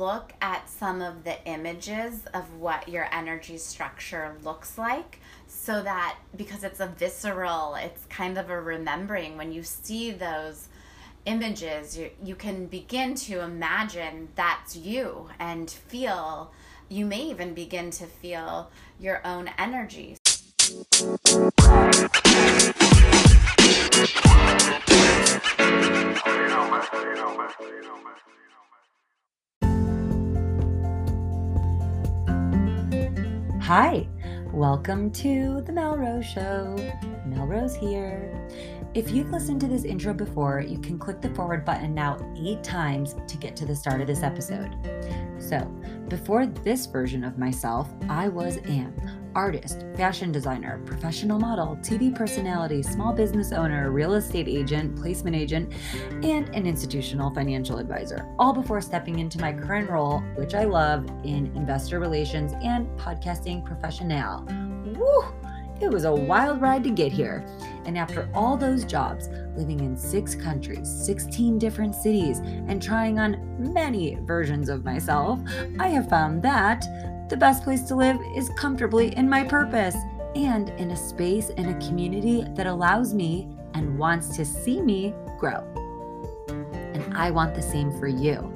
look at some of the images of what your energy structure looks like so that because it's a visceral, it's kind of a remembering. When you see those images, you, you can begin to imagine that's you and feel, you may even begin to feel your own energy. Hi, welcome to The Melrose Show. Melrose here. If you've listened to this intro before, you can click the forward button now eight times to get to the start of this episode. So, before this version of myself, I was Anne, artist, fashion designer, professional model, TV personality, small business owner, real estate agent, placement agent, and an institutional financial advisor, all before stepping into my current role, which I love, in investor relations and podcasting professional. Woo! It was a wild ride to get here. And after all those jobs, living in six countries, 16 different cities, and trying on many versions of myself, I have found that the best place to live is comfortably in my purpose and in a space and a community that allows me and wants to see me grow. And I want the same for you.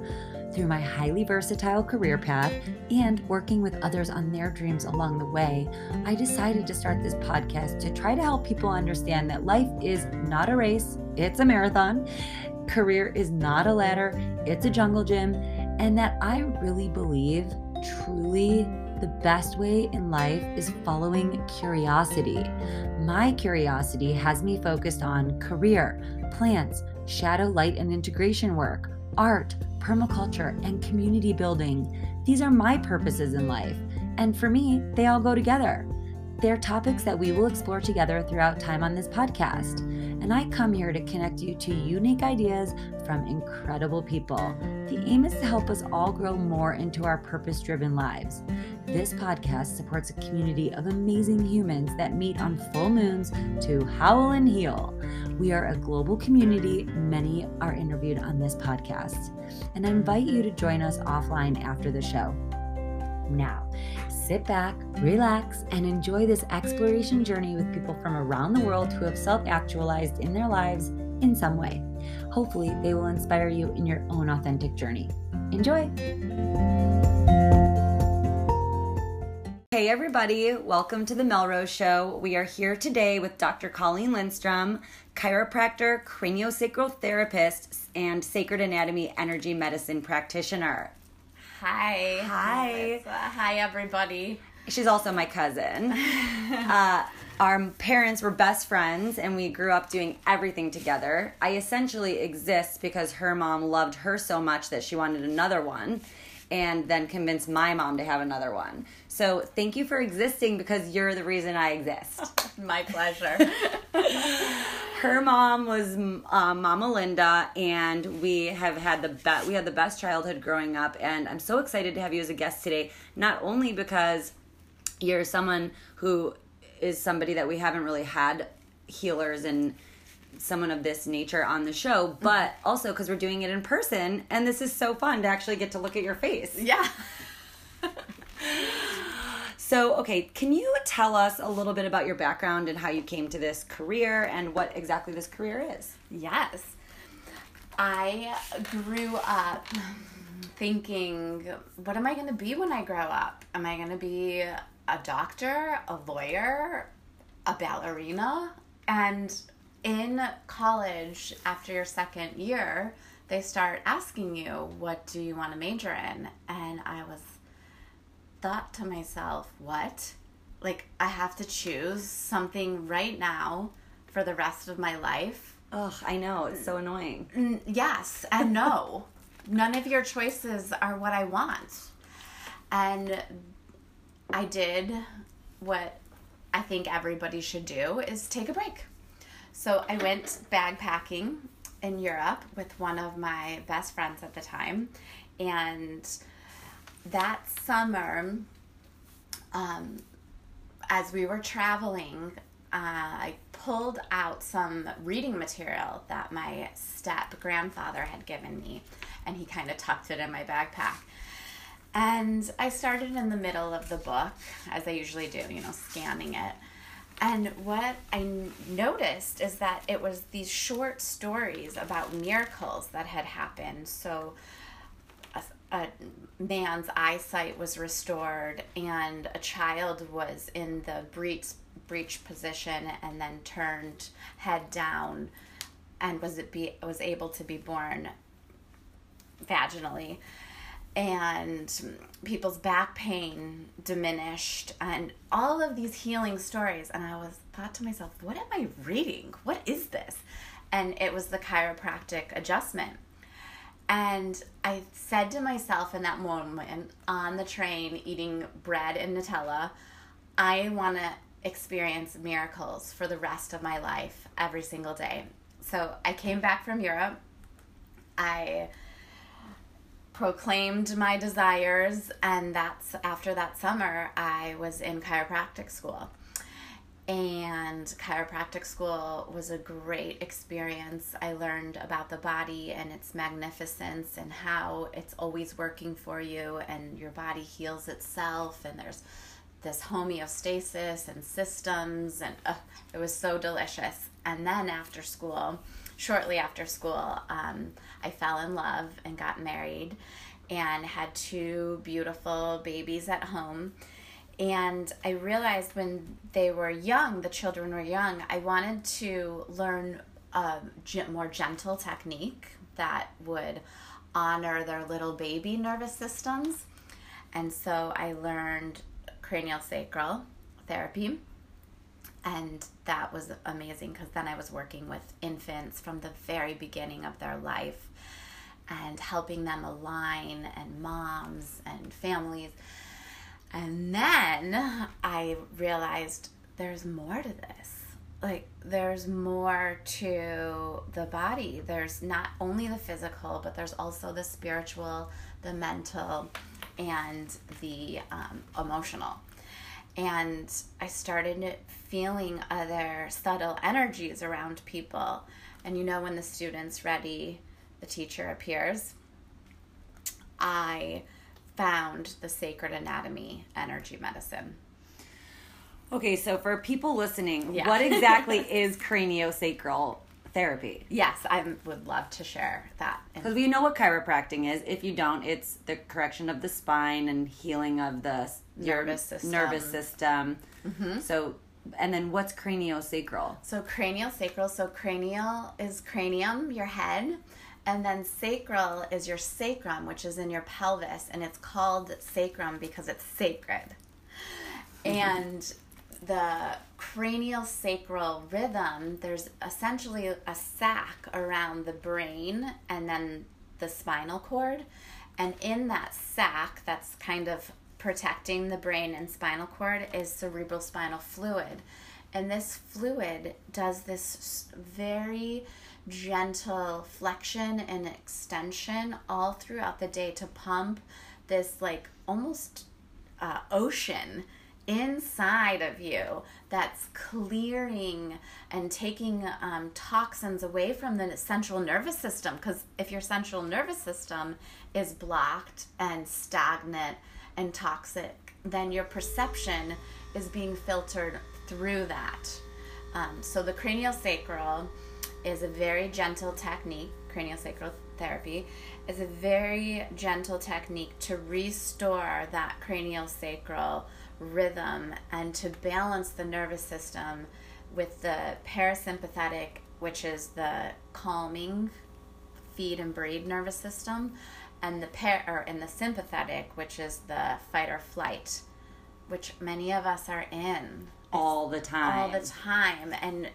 Through my highly versatile career path and working with others on their dreams along the way, I decided to start this podcast to try to help people understand that life is not a race, it's a marathon. Career is not a ladder, it's a jungle gym. And that I really believe, truly, the best way in life is following curiosity. My curiosity has me focused on career, plants, shadow, light, and integration work, art, permaculture, and community building. These are my purposes in life, and for me, they all go together. They're topics that we will explore together throughout time on this podcast. And I come here to connect you to unique ideas from incredible people. The aim is to help us all grow more into our purpose driven lives. This podcast supports a community of amazing humans that meet on full moons to howl and heal. We are a global community. Many are interviewed on this podcast. And I invite you to join us offline after the show. Now, sit back, relax, and enjoy this exploration journey with people from around the world who have self actualized in their lives in some way. Hopefully, they will inspire you in your own authentic journey. Enjoy! Hey, everybody, welcome to the Melrose Show. We are here today with Dr. Colleen Lindstrom, chiropractor, craniosacral therapist, and sacred anatomy energy medicine practitioner. Hi. Hi. Uh, hi, everybody. She's also my cousin. uh, our parents were best friends and we grew up doing everything together. I essentially exist because her mom loved her so much that she wanted another one and then convinced my mom to have another one. So thank you for existing because you're the reason I exist. My pleasure. her mom was um, Mama Linda, and we have had the best. We had the best childhood growing up, and I'm so excited to have you as a guest today. Not only because you're someone who is somebody that we haven't really had healers and someone of this nature on the show, but also because we're doing it in person, and this is so fun to actually get to look at your face. Yeah. so, okay, can you tell us a little bit about your background and how you came to this career and what exactly this career is? Yes. I grew up thinking, what am I going to be when I grow up? Am I going to be a doctor, a lawyer, a ballerina? And in college, after your second year, they start asking you, what do you want to major in? And I was thought to myself, what? Like, I have to choose something right now for the rest of my life. Ugh, I know. It's so annoying. Yes, and no. None of your choices are what I want. And I did what I think everybody should do is take a break. So I went bagpacking in Europe with one of my best friends at the time. And that summer, um, as we were traveling, uh, I pulled out some reading material that my step grandfather had given me, and he kind of tucked it in my backpack. And I started in the middle of the book, as I usually do, you know, scanning it. And what I noticed is that it was these short stories about miracles that had happened. So, a, man's eyesight was restored, and a child was in the breech breech position and then turned head down, and was it be was able to be born vaginally. And people's back pain diminished and all of these healing stories. And i was thought to myself what am i reading? What is this? And it was the chiropractic adjustment and i said to myself in that moment on the train eating bread and nutella i want to experience miracles for the rest of my life every single day so i came back from europe i proclaimed my desires and that's after that summer I was in chiropractic school. And chiropractic school was a great experience. I learned about the body and its magnificence and how it's always working for you and your body heals itself and there's this homeostasis and systems and uh, it was so delicious. And then after school, shortly after school, um, I fell in love and got married and had two beautiful babies at home. And I realized when they were young, the children were young, I wanted to learn a more gentle technique that would honor their little baby nervous systems. And so I learned cranial sacral therapy and that was amazing because then I was working with infants from the very beginning of their life and helping them align, and moms and families. And then I realized there's more to this. Like, there's more to the body. There's not only the physical, but there's also the spiritual, the mental, and the um, emotional and I started feeling other subtle energies around people. And you know, when the student's ready, the teacher appears. I found the sacred anatomy energy medicine. Okay, so for people listening, yeah. what exactly is craniosacral therapy. Yes, I would love to share that. Because we know what chiropractic is. If you don't, it's the correction of the spine and healing of the nervous system. Nervous system. Mm-hmm. So, and then what's craniosacral? So craniosacral. So cranial is cranium, your head. And then sacral is your sacrum, which is in your pelvis, and it's called sacrum because it's sacred. Mm-hmm. And the cranial sacral rhythm, there's essentially a sac around the brain and then the spinal cord. And in that sac, that's kind of protecting the brain and spinal cord, is cerebral spinal fluid. And this fluid does this very gentle flexion and extension all throughout the day to pump this, like, almost uh, ocean inside of you that's clearing and taking um, toxins away from the central nervous system. Because if your central nervous system is blocked and stagnant and toxic, then your perception is being filtered through that. Um, so the cranial sacral is a very gentle technique, cranial sacral therapy is a very gentle technique to restore that cranial sacral rhythm and to balance the nervous system with the parasympathetic, which is the calming, feed and breathe nervous system, and the par or in the sympathetic, which is the fight or flight, which many of us are in all the time. All the time, and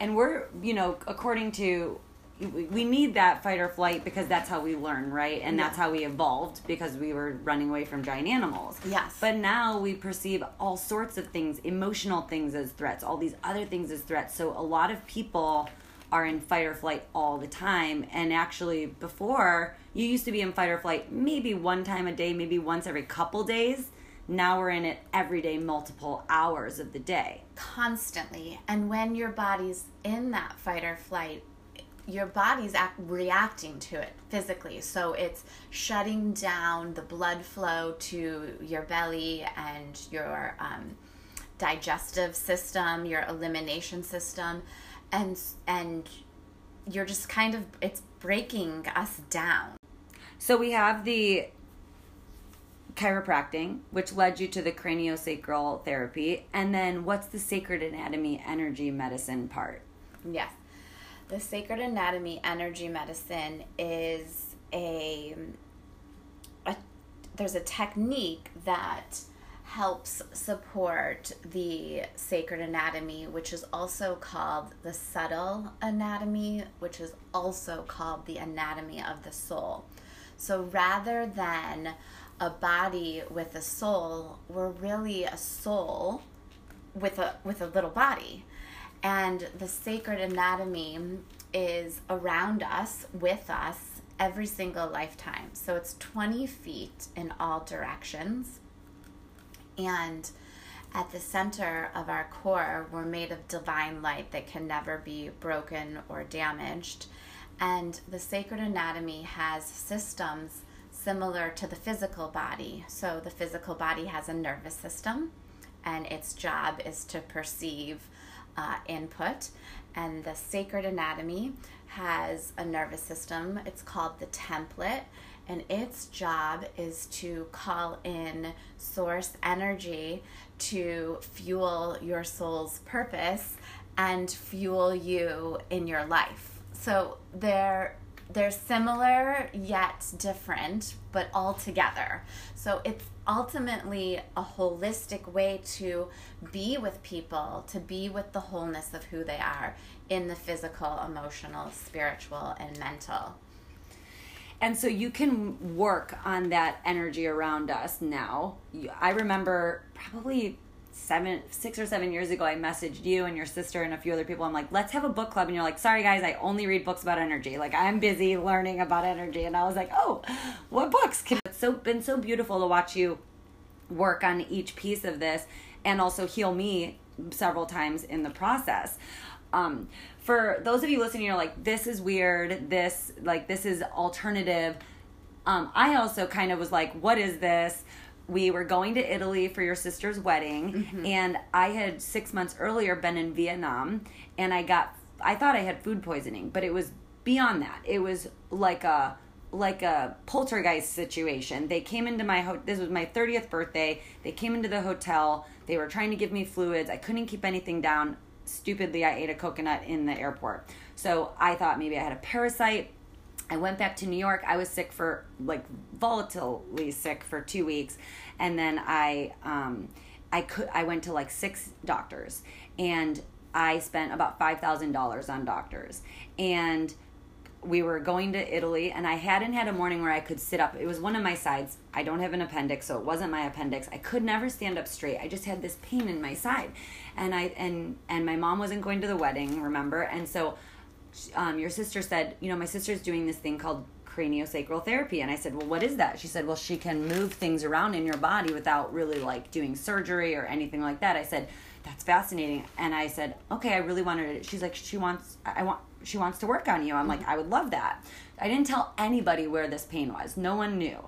and we're you know according to we need that fight or flight because that's how we learn, right? And yeah. that's how we evolved because we were running away from giant animals. Yes. But now we perceive all sorts of things, emotional things as threats, all these other things as threats. So a lot of people are in fight or flight all the time. And actually, before, you used to be in fight or flight maybe one time a day, maybe once every couple days. Now we're in it every day, multiple hours of the day. Constantly. And when your body's in that fight or flight, your body's act, reacting to it physically. So it's shutting down the blood flow to your belly and your um, digestive system, your elimination system, and and you're just kind of it's breaking us down. So we have the chiropractic, which led you to the craniosacral therapy, and then what's the sacred anatomy energy medicine part? Yes. The sacred anatomy energy medicine is a, a there's a technique that helps support the sacred anatomy, which is also called the subtle anatomy, which is also called the anatomy of the soul. So rather than a body with a soul, we're really a soul with a with a little body. And the sacred anatomy is around us, with us, every single lifetime. So it's 20 feet in all directions. And at the center of our core, we're made of divine light that can never be broken or damaged. And the sacred anatomy has systems similar to the physical body. So the physical body has a nervous system, and its job is to perceive uh, input. And the sacred anatomy has a nervous system. It's called the template, and its job is to call in source energy to fuel your soul's purpose and fuel you in your life. So they're they're similar yet different, but all together. So it's ultimately a holistic way to be with people, to be with the wholeness of who they are in the physical, emotional, spiritual, and mental. And so you can work on that energy around us now. I remember probably seven, six or seven years ago, I messaged you and your sister and a few other people. I'm like, let's have a book club. And you're like, sorry guys, I only read books about energy. Like I'm busy learning about energy. And I was like, oh, what books? Can-? It's so been so beautiful to watch you work on each piece of this and also heal me several times in the process. Um, for those of you listening, you're like, this is weird. This like this is alternative. Um, I also kind of was like, what is this? We were going to Italy for your sister's wedding, mm-hmm. and I had six months earlier been in Vietnam, and I got I thought I had food poisoning, but it was beyond that. It was like a like a poltergeist situation. They came into my ho- this was my 30th birthday. They came into the hotel. They were trying to give me fluids. I couldn't keep anything down stupidly, I ate a coconut in the airport. So I thought maybe I had a parasite. I went back to New York. I was sick for like volatilely sick for two weeks, and then I um, I could I went to like six doctors, and I spent about five thousand dollars on doctors, and we were going to Italy and I hadn't had a morning where I could sit up. It was one of my sides. I don't have an appendix, so it wasn't my appendix. I could never stand up straight. I just had this pain in my side. And I and and my mom wasn't going to the wedding, remember? And so um, your sister said, you know, my sister's doing this thing called craniosacral therapy and i said well what is that she said well she can move things around in your body without really like doing surgery or anything like that i said that's fascinating and i said okay i really wanted it she's like she wants i want she wants to work on you. I'm like, mm-hmm. I would love that. I didn't tell anybody where this pain was. No one knew.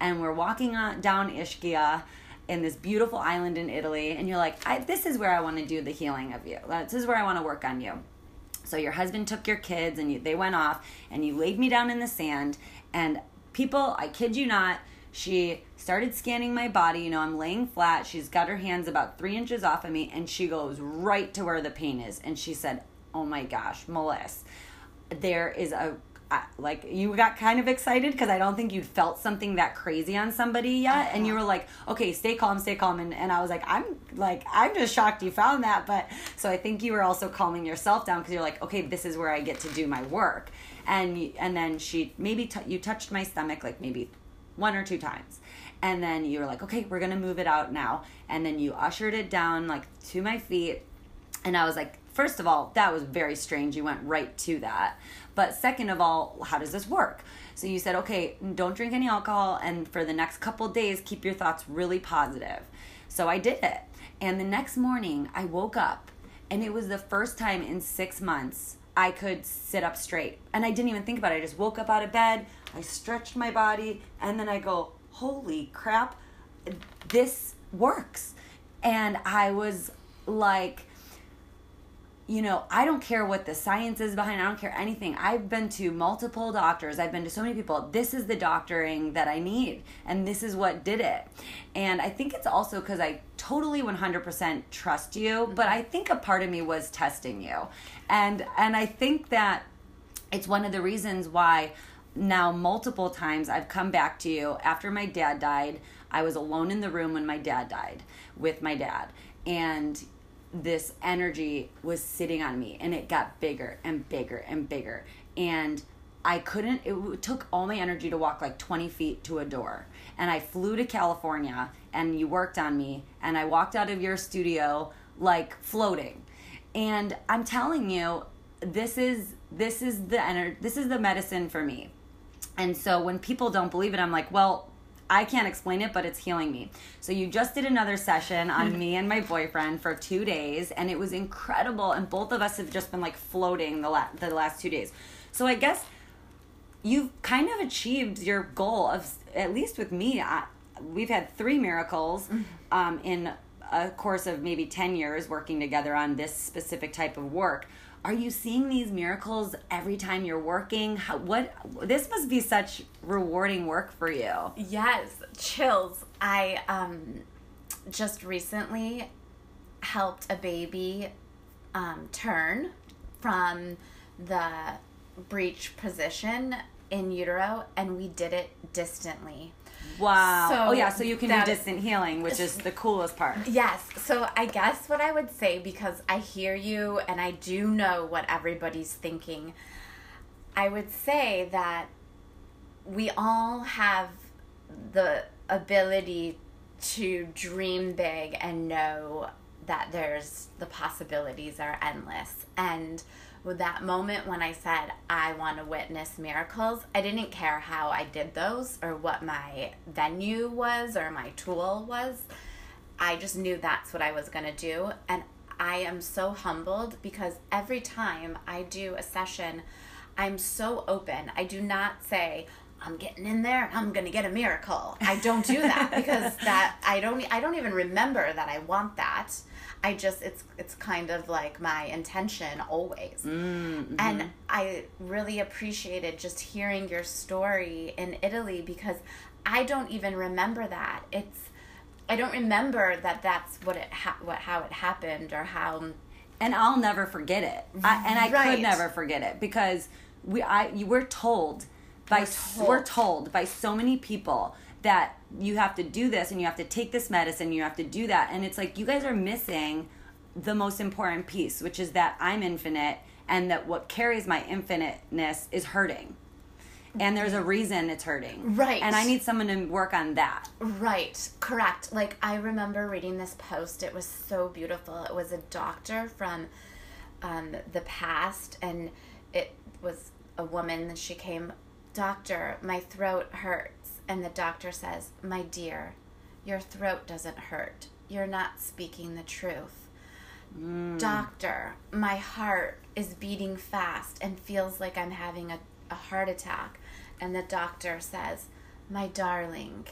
And we're walking on, down Ischia in this beautiful island in Italy, and you're like, this is where I want to do the healing of you. This is where I want to work on you. So your husband took your kids, and you, they went off, and you laid me down in the sand. And people, I kid you not, she started scanning my body. You know, I'm laying flat. She's got her hands about three inches off of me, and she goes right to where the pain is. And she said, oh my gosh, Melissa, there is a like you got kind of excited because I don't think you'd felt something that crazy on somebody yet, uh-huh. and you were like, okay, stay calm, stay calm, and, and I was like, I'm like I'm just shocked you found that, but so I think you were also calming yourself down because you're like, okay, this is where I get to do my work, and and then she maybe t- you touched my stomach like maybe one or two times, and then you were like, okay, we're gonna move it out now, and then you ushered it down like to my feet, and I was like, first of all, that was very strange. You went right to that. But second of all, how does this work? So you said, okay, don't drink any alcohol, and for the next couple days, keep your thoughts really positive. So I did it. And the next morning, I woke up, and it was the first time in six months I could sit up straight. And I didn't even think about it. I just woke up out of bed, I stretched my body, and then I go, holy crap, this works. And I was like, you know, I don't care what the science is behind. I don't care anything. I've been to multiple doctors. I've been to so many people. This is the doctoring that I need, and this is what did it. And I think it's also because I totally 100% trust you, but I think a part of me was testing you, and and I think that it's one of the reasons why now multiple times I've come back to you after my dad died. I was alone in the room when my dad died with my dad, and this energy was sitting on me and it got bigger and bigger and bigger. And i couldn't it took all my energy to walk like 20 feet to a door. And i flew to california and you worked on me and i walked out of your studio like floating. And i'm telling you this is this is the energy this is the medicine for me. And so when people don't believe it i'm like well I can't explain it, but it's healing me. So you just did another session on me and my boyfriend for two days, and it was incredible. And both of us have just been like floating the la- the last two days. So I guess you've kind of achieved your goal of at least with me. I, we've had three miracles mm-hmm. um, in a course of maybe ten years working together on this specific type of work are you seeing these miracles every time you're working? How, what this must be such rewarding work for you. Yes chills. I um just recently helped a baby um, turn from the breech position in utero and we did it distantly Wow. So oh yeah, so you can do distant healing, which is the coolest part. Yes. So I guess what I would say because I hear you and I do know what everybody's thinking. I would say that we all have the ability to dream big and know that there's the possibilities are endless and with that moment when I said, I want to witness miracles, I didn't care how I did those or what my venue was or my tool was. I just knew that's what I was going to do. And I am so humbled because every time I do a session, I'm so open. I do not say, I'm getting in there I'm going to get a miracle. I don't do that because that I don't I don't even remember that I want that. I just it's it's kind of like my intention always. Mm-hmm. And I really appreciated just hearing your story in Italy because I don't even remember that. It's I don't remember that that's what it ha- what how it happened or how and I'll never forget it. I, and I right. could never forget it because we I you were told by we're told. we're told by so many people that you have to do this and you have to take this medicine, you have to do that. And it's like you guys are missing the most important piece, which is that I'm infinite and that what carries my infiniteness is hurting. And there's a reason it's hurting. Right. And I need someone to work on that. Right. Correct. Like I remember reading this post. It was so beautiful. It was a doctor from um, the past and it was a woman. And she came, Doctor, my throat hurt and the doctor says, My dear, your throat doesn't hurt. You're not speaking the truth. Mm. Doctor, my heart is beating fast and feels like I'm having a, a heart attack. And the doctor says, My darling,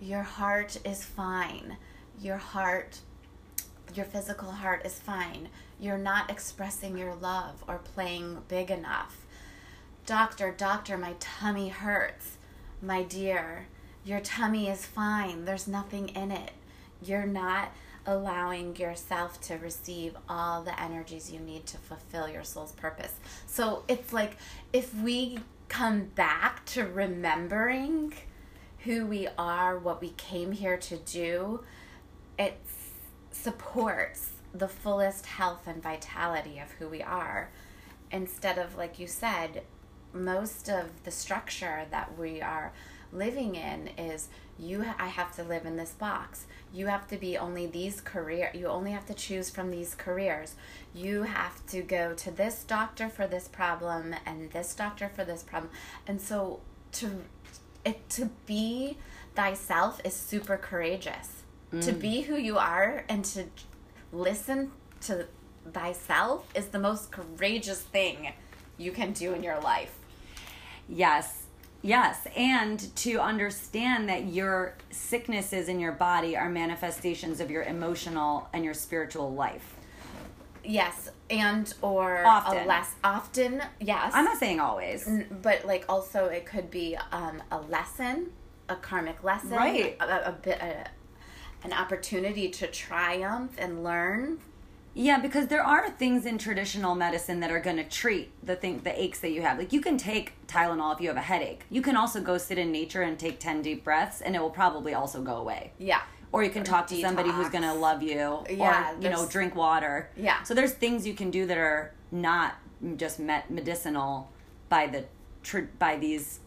your heart is fine. Your heart, your physical heart is fine. You're not expressing your love or playing big enough. Doctor, doctor, my tummy hurts. My dear, your tummy is fine. There's nothing in it. You're not allowing yourself to receive all the energies you need to fulfill your soul's purpose. So it's like if we come back to remembering who we are, what we came here to do, it supports the fullest health and vitality of who we are instead of, like you said, most of the structure that we are living in is you I have to live in this box. You have to be only these career you only have to choose from these careers. You have to go to this doctor for this problem and this doctor for this problem. And so to it to be thyself is super courageous. Mm. To be who you are and to listen to thyself is the most courageous thing you can do in your life. Yes. Yes, and to understand that your sicknesses in your body are manifestations of your emotional and your spiritual life. Yes, and or Often. a less often. Yes, I'm not saying always. N- but like also it could be um, a lesson, a karmic lesson, Right. A, a bit, a, an opportunity to triumph and learn. Yeah, because there are things in traditional medicine that are going to treat the thing, the aches that you have. Like you can take Tylenol if you have a headache. You can also go sit in nature and take ten deep breaths, and it will probably also go away. Yeah, Or you can talk to somebody who's going to love you, Yeah, or you know, drink water. Yeah. So there's things you can do that are not just met medicinal by the tr- by these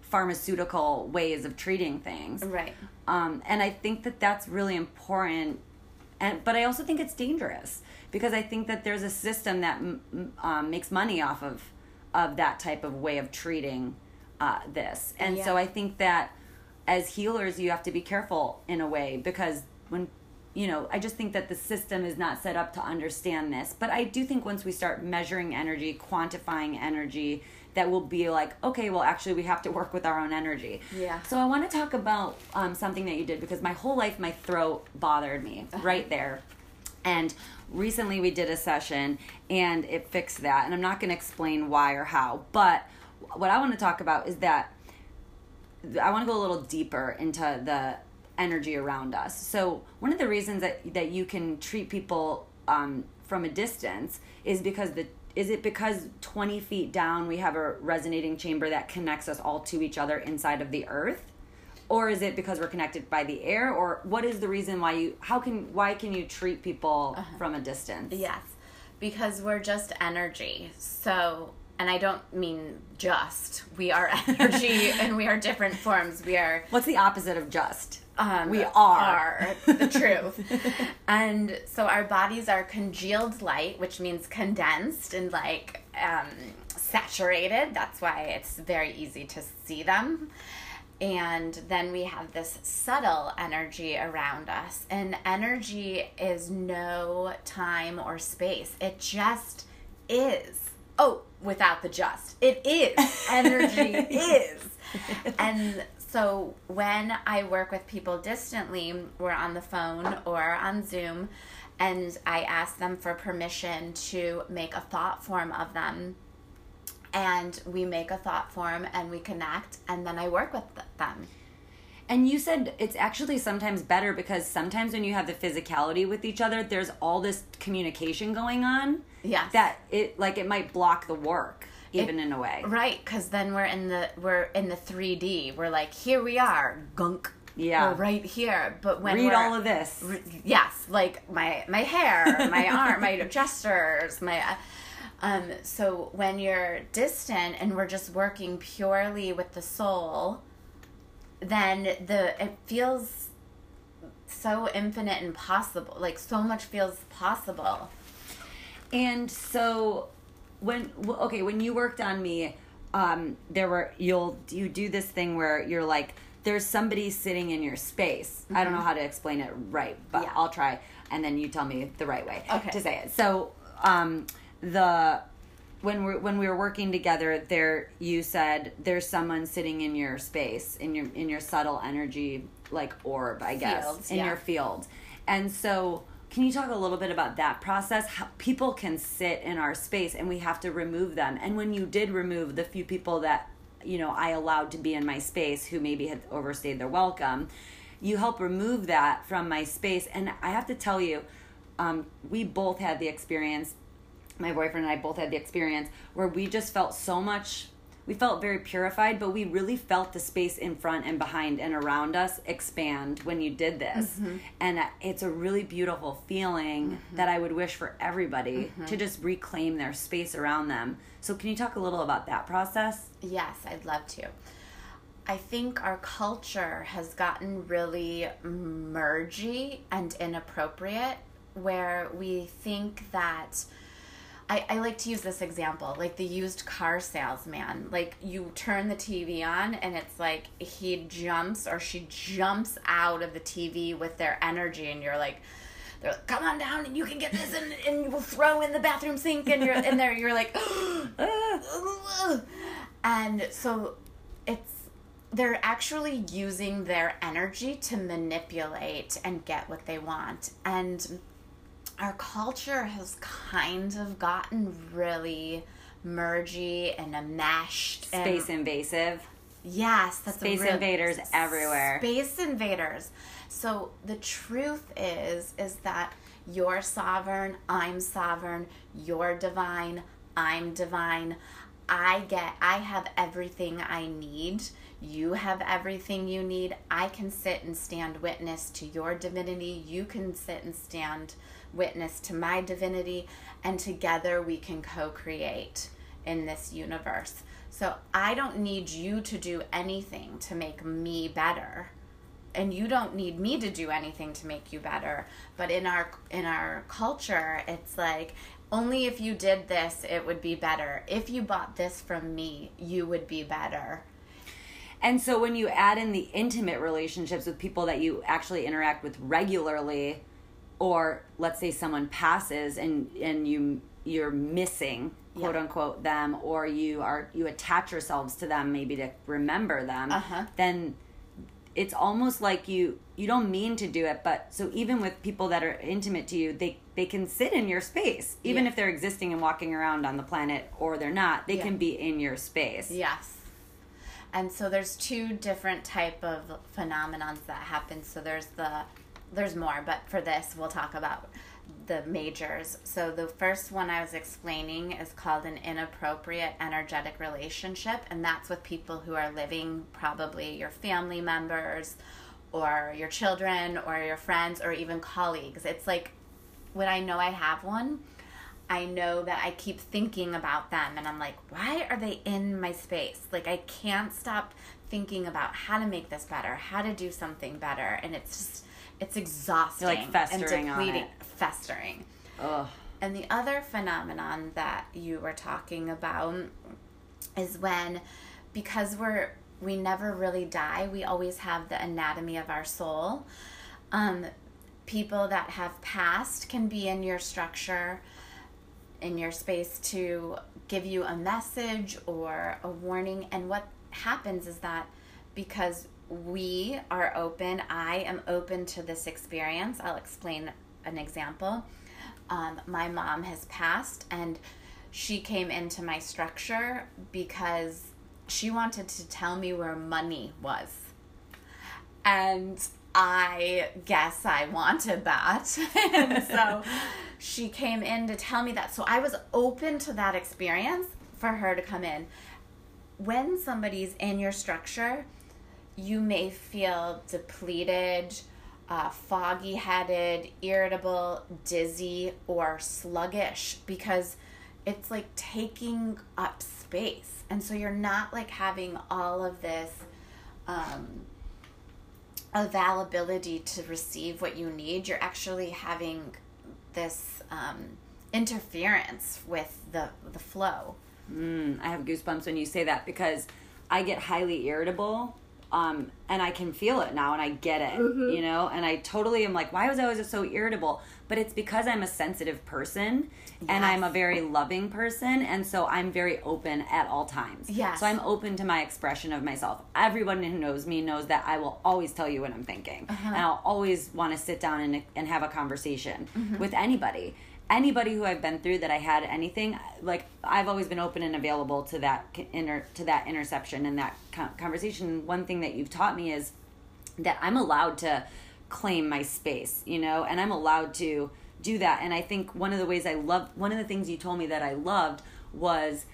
pharmaceutical ways of treating things. right. Um, and I think that that's really important. And but I also think it's dangerous because I think that there's a system that um, makes money off of of that type of way of treating uh, this. And so I think that as healers, you have to be careful in a way because when you know, I just think that the system is not set up to understand this. But I do think once we start measuring energy, quantifying energy, that will be like, okay, well, actually, we have to work with our own energy. Yeah. So I want to talk about um, something that you did because my whole life my throat bothered me right there. And recently we did a session and it fixed that. And I'm not going to explain why or how, but what I want to talk about is that I want to go a little deeper into the energy around us. So one of the reasons that that you can treat people um, from a distance is because the is it because 20 feet down we have a resonating chamber that connects us all to each other inside of the earth or is it because we're connected by the air or what is the reason why you how can why can you treat people from a distance Yes, because we're just energy. So, and I don't mean just. We are energy, and we are different forms. We are what's the opposite of just um, We are. are the truth. and so our bodies are congealed light, which means condensed and like um, saturated. That's why it's very easy to see them. And then we have this subtle energy around us. And energy is no time or space, it just is. Oh, without the just. It is. Energy is. And so when I work with people distantly, we're on the phone or on Zoom, and I ask them for permission to make a thought form of them. And we make a thought form and we connect, and then I work with them. And you said it's actually sometimes better because sometimes when you have the physicality with each other, there's all this communication going on. Yeah. That it like it might block the work even in a way. Right, because then we're in the we're in the three D. We're like, here we are, gunk. Yeah. We're right here. But when Read all of this. Re- yes, like my my hair, my arm, my gestures, my. uh, Um, so when you're distant and we're just working purely with the soul, then the it feels so infinite and possible. Like so much feels possible. And so when okay, when you worked on me, um there were you'll you do this thing where you're like there's somebody sitting in your space. I don't know how to explain it right, but Yeah. I'll try and then you tell me the right way Okay. to say it. So, um the when we when we were working together there you said there's someone sitting in your space in your in your subtle energy like orb i guess Fields, in yeah. your field. And so can you talk a little bit about that process? How people can sit in our space and we have to remove them. And when you did remove the few people that you know i allowed to be in my space who maybe had overstayed their welcome you help remove that from my space. And i have to tell you um, we both had the experience my boyfriend and I both had the experience where we just felt so much we felt very purified but we really felt the space in front and behind and around us expand when you did this. Mm-hmm. And uh, it's a really beautiful feeling mm-hmm. that I would wish for everybody mm-hmm. to just reclaim their space around them. So can you talk a little about that process? Yes, I'd love to. I think our culture has gotten really mergy and inappropriate where we think that I, I like to use this example like the used car salesman. Like you turn the tv on and it's like he jumps or she jumps out of the tv with their energy and you're like they're like, come on down and you can get this and, and we'll throw in the bathroom sink and you're in there you're like and so it's they're actually using their energy to manipulate and get what they want. And our culture has kind of gotten really mergy and enmeshed Space and, invasive. yes that's a Space real- invaders everywhere. space invaders. So the truth is is that you're sovereign i'm sovereign you're divine i'm divine. I get i have everything i need. You have everything you need. I can sit and stand witness to your divinity. You can sit and stand witness to my divinity and together we can co-create in this universe. So i don't need you to do anything to make me better. And you don't need me to do anything to make you better. But in our in our culture it's like only if you did this it would be better. If you bought this from me you would be better. And so when you add in the intimate relationships with people that you actually interact with regularly, or let's say someone passes and and you you're missing quote Yeah. unquote them, or you are you attach yourselves to them maybe to remember them, Uh-huh. then it's almost like you you don't mean to do it but so even with people that are intimate to you they they can sit in your space even Yeah. if they're existing and walking around on the planet or they're not they Yeah. can be in your space Yes. And so there's two different type of phenomenons that happen. So there's the there's more, but for this we'll talk about the majors. So the first one I was explaining is called an inappropriate energetic relationship and that's with people who are living probably your family members or your children or your friends or even colleagues. It's like when I know I have one, I know that I keep thinking about them and I'm like, why are they in my space? Like, I can't stop thinking about how to make this better, how to do something better. And it's just, it's exhausting. festering and on depleting. Festering. Ugh. And the other phenomenon that you were talking about is when, because we're, we never really die, we always have the anatomy of our soul. Um, people that have passed can be in your structure in your space to give you a message or a warning. And what happens is that because we are open, I am open to this experience. I'll explain an example. Um, my mom has passed, and she came into my structure because she wanted to tell me where money was. And I guess I wanted that. and so she came in to tell me that. So I was open to that experience for her to come in. When somebody's in your structure, you may feel depleted, uh, foggy headed, irritable, dizzy, or sluggish because it's like taking up space. And so you're not like having all of this. Um, availability to receive what you need, you're actually having this um, interference with the the flow. Mm, I have goosebumps when you say that because I get highly irritable. Um, and I can feel it now and I get it, mm-hmm. you know, and I totally am like, why was I always so irritable? But it's because I'm a sensitive person and I'm a very loving person. And so I'm very open at all times. Yes. So I'm open to my expression of myself. Everyone who knows me knows that I will always tell you what I'm thinking. And uh-huh. I'll always want to sit down and, and have a conversation mm-hmm. with anybody anybody who I've been through that I had anything like I've always been open and available to that inter to that interception and that conversation. One thing that you've taught me is that I'm allowed to claim my space, you know, and I'm allowed to do that. And I think one of the ways I love one of the things you told me that I loved was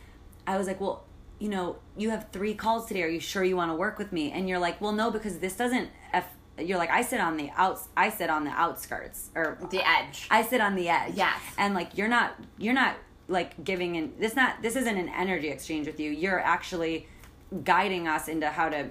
I was like, well, you know, you have three calls today. Are you sure you want to work with me? And you're like, well, no, because this doesn't. You're like, I sit on the outs. I sit on the outskirts, or The edge. I sit on the edge. Yes. And like you're not you're not like giving in this not this isn't an energy exchange with you. You're actually guiding us into how to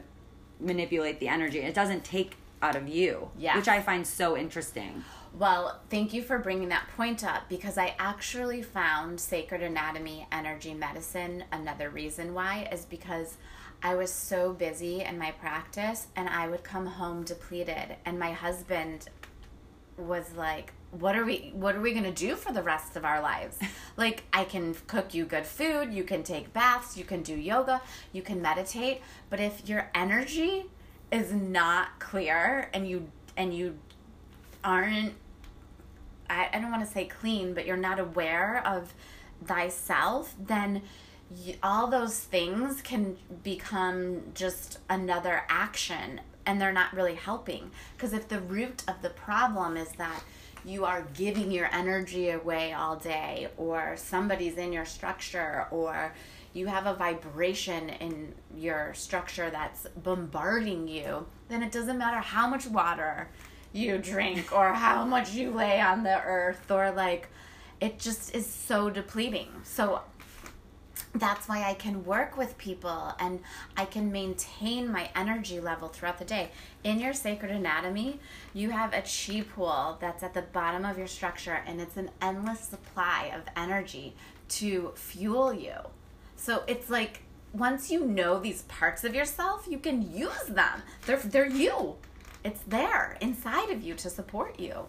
manipulate the energy. It doesn't take out of you. Yeah. Which I find so interesting. Well, thank you for bringing that point up because I actually found sacred anatomy energy medicine. Another reason why is because I was so busy in my practice and I would come home depleted, and my husband was like what are we what are we going to do for the rest of our lives? Like i can cook you good food you can take baths you can do yoga you can meditate but if your energy is not clear and you and you aren't i, I don't want to say clean but you're not aware of thyself then all those things can become just another action and they're not really helping because if the root of the problem is that you are giving your energy away all day or somebody's in your structure or you have a vibration in your structure that's bombarding you, then it doesn't matter how much water you drink or how much you lay on the earth or like it just is so depleting. So that's why I can work with people and I can maintain my energy level throughout the day. In your sacred anatomy, you have a chi pool that's at the bottom of your structure and it's an endless supply of energy to fuel you. So it's like once you know these parts of yourself, you can use them. They're they're you. It's there inside of you to support you.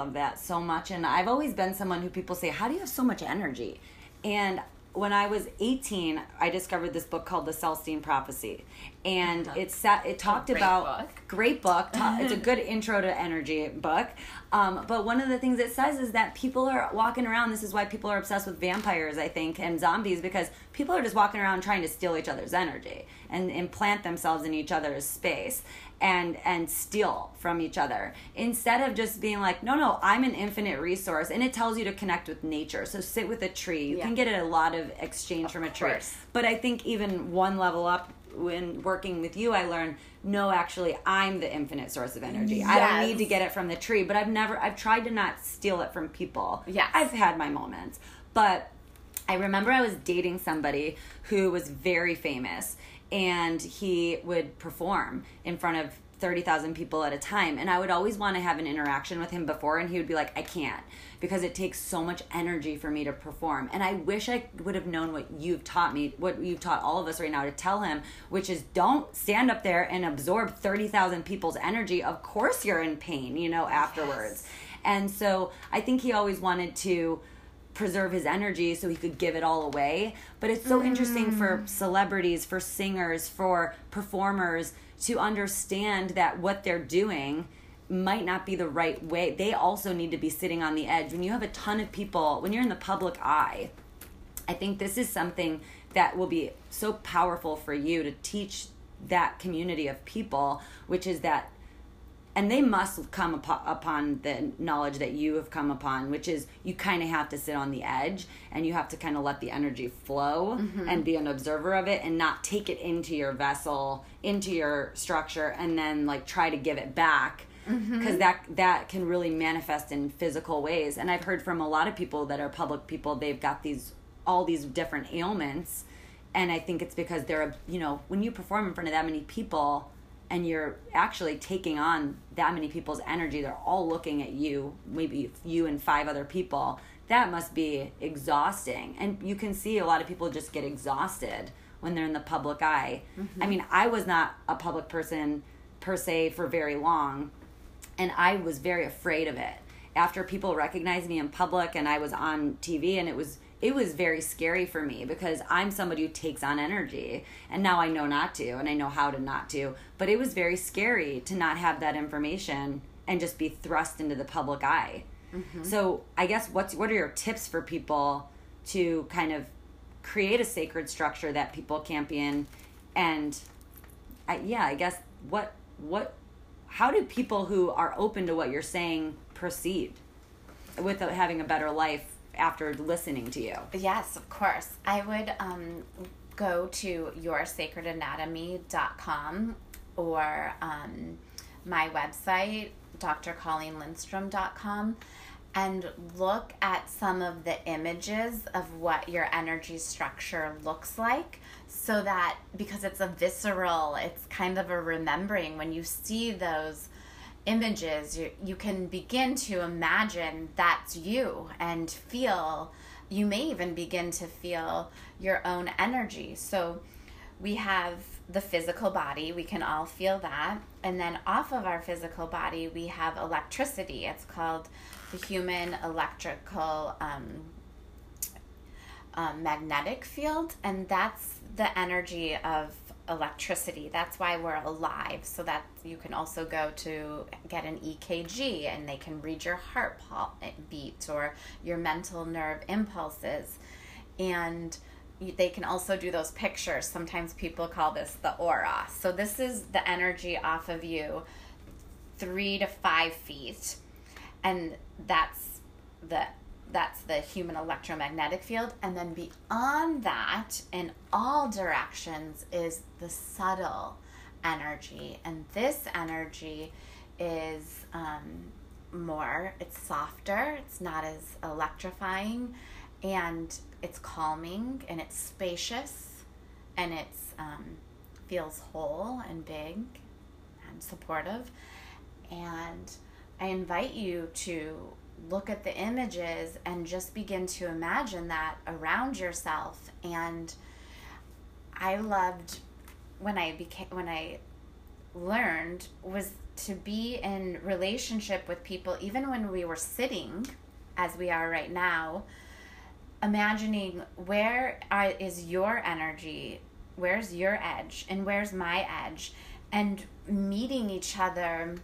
Love that so much. And I've always been someone who people say, How do you have so much energy? And when I was 18, I discovered this book called The Celestine Prophecy, and it sat, it talked great about book. great book. Ta- it's a good intro to energy book. Um, but one of the things it says is that people are walking around. This is why people are obsessed with vampires, I think, and zombies because people are just walking around trying to steal each other's energy and implant themselves in each other's space and and steal from each other. Instead of just being like no no i'm an infinite resource and it tells you to connect with nature. So sit with a tree. You Yeah. can get a lot of exchange from a tree. course. but i think even one level up when working with you i learned no actually i'm the infinite source of energy. I don't need to get it from the tree but i've never i've tried to not steal it from people. Yeah i've had my moments. But I remember I was dating somebody who was very famous and he would perform in front of 30,000 people at a time. And I would always want to have an interaction with him before, and he would be like, I can't because it takes so much energy for me to perform. And I wish I would have known what you've taught me, what you've taught all of us right now to tell him, which is don't stand up there and absorb 30,000 people's energy. Of course, you're in pain, you know, afterwards. And so I think he always wanted to preserve his energy so he could give it all away. But it's so interesting for mm. celebrities, for singers, for performers to understand that what they're doing might not be the right way. They also need to be sitting on the edge. When you have a ton of people, when you're in the public eye, I think this is something that will be so powerful for you to teach that community of people, which is that and they must come upo- upon the knowledge that you have come upon which is you kind of have to sit on the edge and you have to kind of let the energy flow mm-hmm. and be an observer of it and not take it into your vessel into your structure and then like try to give it back mm-hmm. because that that can really manifest in physical ways. And i've heard from a lot of people that are public people they've got these all these different ailments. And i think it's because they're you know when you perform in front of that many people and you're actually taking on that many people's energy they're all looking at you maybe you and five other people that must be exhausting. And you can see a lot of people just get exhausted when they're in the public eye. Mm-hmm. I mean i was not a public person per se for very long and I was very afraid of it. After people recognized me in public and I was on TV and it was it was very scary for me because I'm somebody who takes on energy and now I know not to and I know how to not to, but it was very scary to not have that information and just be thrust into the public eye. Mm-hmm. So, I guess what's what are your tips for people to kind of create a sacred structure that people can't be in and I, yeah, I guess what what how do people who are open to what you're saying proceed with having a better life after listening to you? Yes, of course. I would um, go to yoursacredanatomy.com or um, my website, drcolleenlindstrom.com, and look at some of the images of what your energy structure looks like so that because it's a visceral, it's kind of a remembering when you see those images you, you can begin to imagine that's you and feel you may even begin to feel your own energy so we have the physical body. We can all feel that. And then off of our physical body, we have electricity. It's called the human electrical um, um, magnetic field. And that's the energy of electricity. That's why we're alive. So that you can also go to get an EKG and they can read your heart beat or your mental nerve impulses. And they can also do those pictures. Sometimes people call this the aura. So this is the energy off of you, three to five feet, and that's the that's the human electromagnetic field. And then beyond that, in all directions, is the subtle energy, and this energy is um, more. It's softer. It's not as electrifying, and it's calming and it's spacious and it's um, feels whole and big and supportive and i invite you to look at the images and just begin to imagine that around yourself. And i loved when i became when i learned was to be in relationship with people even when we were sitting as we are right now imagining where is your energy, where's your edge, and where's my edge, and meeting each other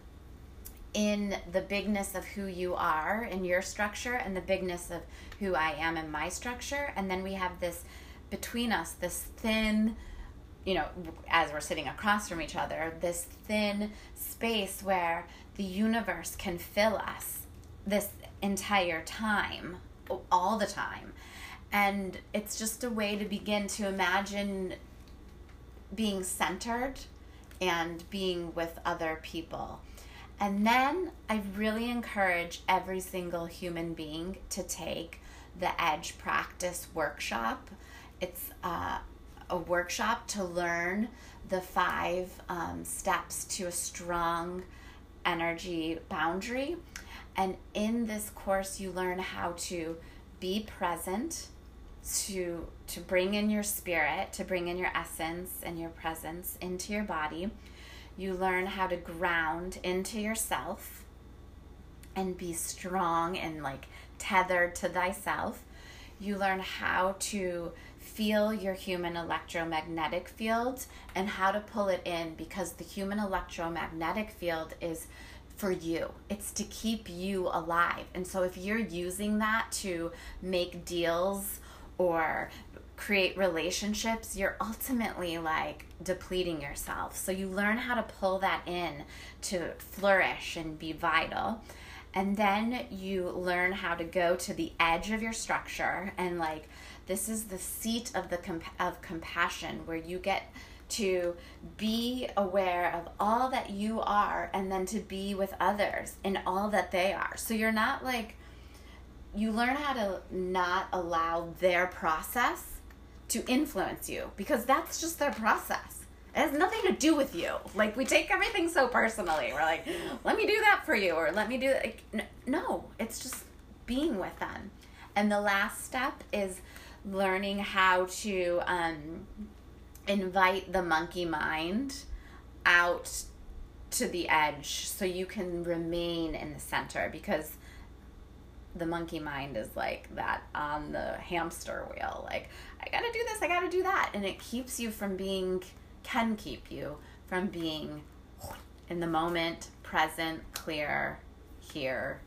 in the bigness of who you are in your structure and the bigness of who I am in my structure. And then we have this between us, this thin, you know, as we're sitting across from each other, this thin space where the universe can fill us this entire time, all the time and it's just a way to begin to imagine being centered and being with other people. And then I really encourage every single human being to take the Edge Practice Workshop. It's uh, a workshop to learn the five um, steps to a strong energy boundary. And in this course, you learn how to be present to to bring in your spirit, to bring in your essence and your presence into your body. You learn how to ground into yourself and be strong and like tethered to thyself. You learn how to feel your human electromagnetic field and how to pull it in because the human electromagnetic field is for you. It's to keep you alive. And so if you're using that to make deals or create relationships, you're ultimately like depleting yourself. So you learn how to pull that in to flourish and be vital. And then you learn how to go to the edge of your structure and like this is the seat of the comp- of compassion where you get to be aware of all that you are and then to be with others in all that they are. So you're not like you learn how to not allow their process to influence you because that's just their process. It has nothing to do with you. Like we take everything so personally. We're like, let me do that for you, or let me do. Like, no, it's just being with them. And the last step is learning how to um, invite the monkey mind out to the edge so you can remain in the center because the monkey mind is like that on the hamster wheel. Like, I gotta do this, I gotta do that. And it keeps you from being, can keep you from being in the moment, present, clear, here.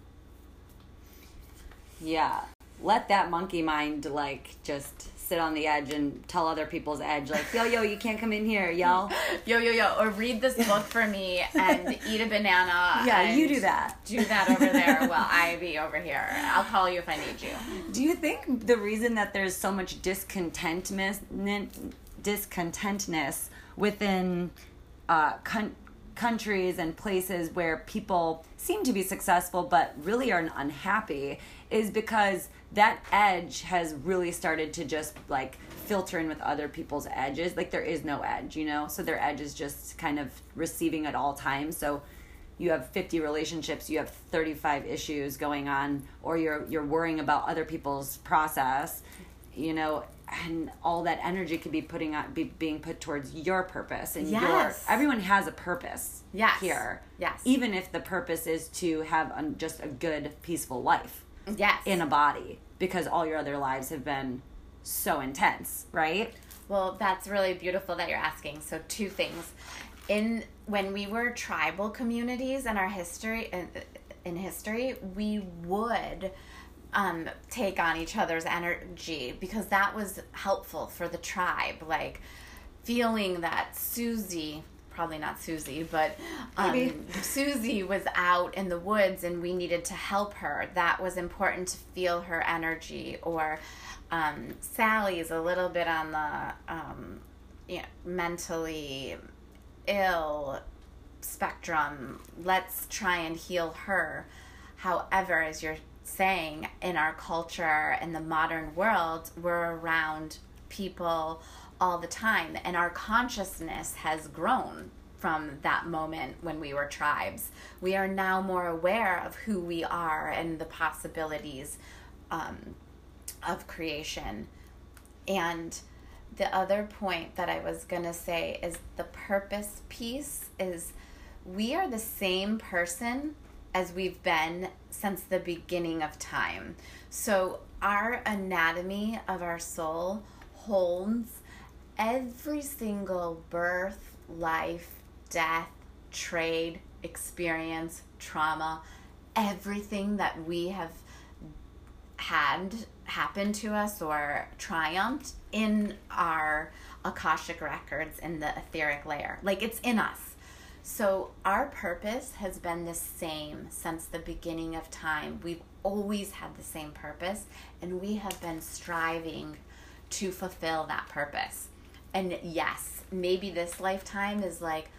Yeah. Let that monkey mind, like, just sit on the edge and tell other people's edge, like, yo, yo, you can't come in here, yo. yo, yo, yo. Or read this book for me and eat a banana. Yeah, you do that. Do that over there while I be over here. I'll call you if I need you. Do you think the reason that there's so much discontentness, discontentness within uh, con- countries and places where people seem to be successful but really are unhappy is because that edge has really started to just like filter in with other people's edges. Like there is no edge, you know? So their edge is just kind of receiving at all times. So you have 50 relationships, you have 35 issues going on or you're you're worrying about other people's process. you know, and all that energy could be putting on be being put towards your purpose and your everyone has a purpose Yes. here Yes. even if the purpose is to have un just a good peaceful life Yes. in a body because all your other lives have been so intense right Well, that's really beautiful that you're asking. So, two things. In when we were tribal communities in our history in, in history, we would um, take on each other's energy because that was helpful for the tribe. Like feeling that Susie, probably not Susie, but um, Susie was out in the woods and we needed to help her. That was important to feel her energy. Or um, Sally's a little bit on the um, you know, mentally ill spectrum. Let's try and heal her. However, as you're saying, in our culture, in the modern world, we're around people all the time, and our consciousness has grown from that moment when we were tribes. We are now more aware of who we are and the possibilities um, of creation. And the other point that I was going to say is the purpose piece is we are the same person as we've been since the beginning of time. So our anatomy of our soul holds every single birth, life, death, trade, experience, trauma, everything that we have had happen to us or triumphed in our Akashic records in the etheric layer. Like it's in us. So our purpose has been the same since the beginning of time. We've always had the same purpose and we have been striving to fulfill that purpose. And yes, maybe this lifetime is like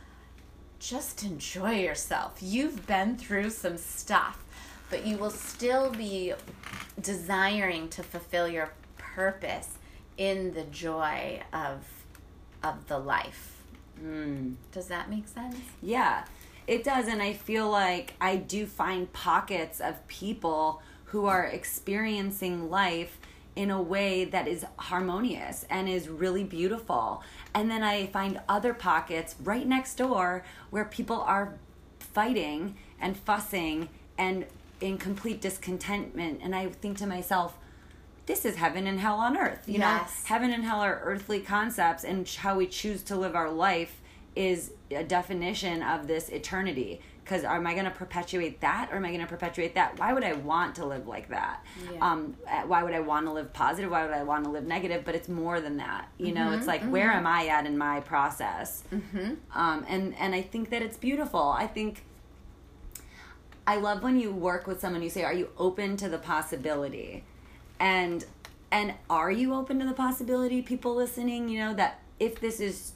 just enjoy yourself. You've been through some stuff, but you will still be desiring to fulfill your purpose in the joy of of the life. mm. Does that make sense? Yeah, it does. And I feel like I do find pockets of people who are experiencing life in a way that is harmonious and is really beautiful. And then I find other pockets right next door where people are fighting and fussing and in complete discontentment. And I think to myself, this is heaven and hell on earth. You know, heaven and hell are earthly concepts, and how we choose to live our life is a definition of this eternity. Because am I going to perpetuate that, or am I going to perpetuate that? Why would I want to live like that? Yeah. Um, uh, why would I want to live positive? Why would I want to live negative? But it's more than that. You know, Mm-hmm, it's like where am I at in my process? Mm-hmm. um, and and I think that it's beautiful. I think I love when you work with someone. You say, "Are you open to the possibility?" And and are you open to the possibility? People listening, you know that if this is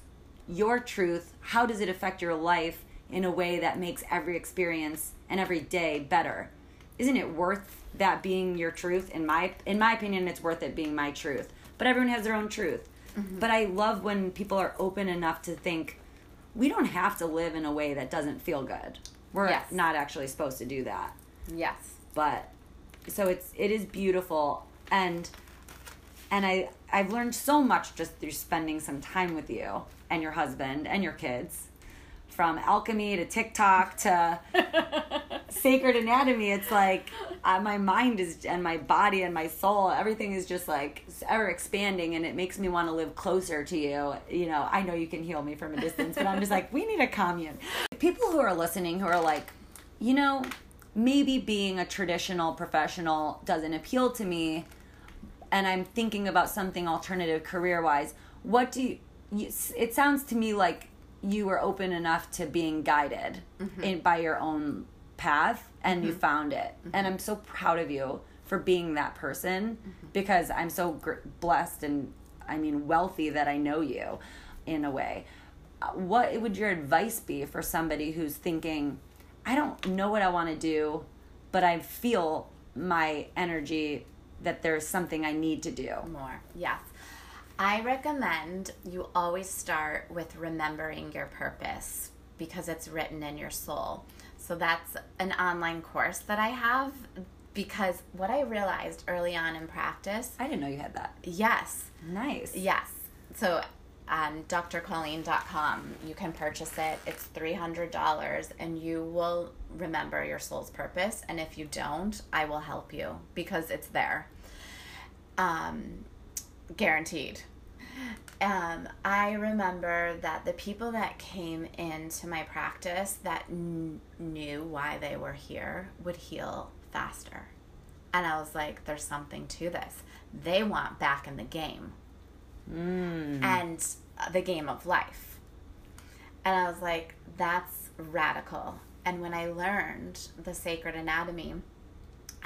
your truth, how does it affect your life in a way that makes every experience and every day better? Isn't it worth that being your truth? In my in my opinion, it's worth it being my truth. But everyone has their own truth. Mm-hmm. But I love when people are open enough to think we don't have to live in a way that doesn't feel good. We're Yes. not actually supposed to do that. Yes. But so it's it is beautiful and and I I've learned so much just through spending some time with you and your husband and your kids. From alchemy to TikTok to sacred anatomy, it's like uh, my mind is and my body and my soul, everything is just like ever expanding, and it makes me want to live closer to you. You know, I know you can heal me from a distance, but I'm just like, we need a commune. People who are listening who are like, you know, maybe being a traditional professional doesn't appeal to me, and I'm thinking about something alternative career wise. What do you, you? It sounds to me like you were open enough to being guided mm-hmm. in by your own path and you mm-hmm. found it. Mm-hmm. And i'm so proud of you for being that person because i'm so gr- blessed and i mean wealthy that i know you in a way. Uh, what would your advice be for somebody who's thinking i don't know what i want to do but i feel my energy that there's something i need to do More. Yes. I recommend you always start with remembering your purpose because it's written in your soul. So that's an online course that I have because what I realized early on in practice, I didn't know you had that. yes, Nice. yes. So on drcolleen.com, you can purchase it. It's $300 and you will remember your soul's purpose. And if you don't, I will help you because it's there. Um, guaranteed. Um, I remember that the people that came into my practice that kn- knew why they were here would heal faster. And I was like, there's something to this. They want back in the game Mm. and uh, the game of life. And I was like, that's radical. And when I learned the sacred anatomy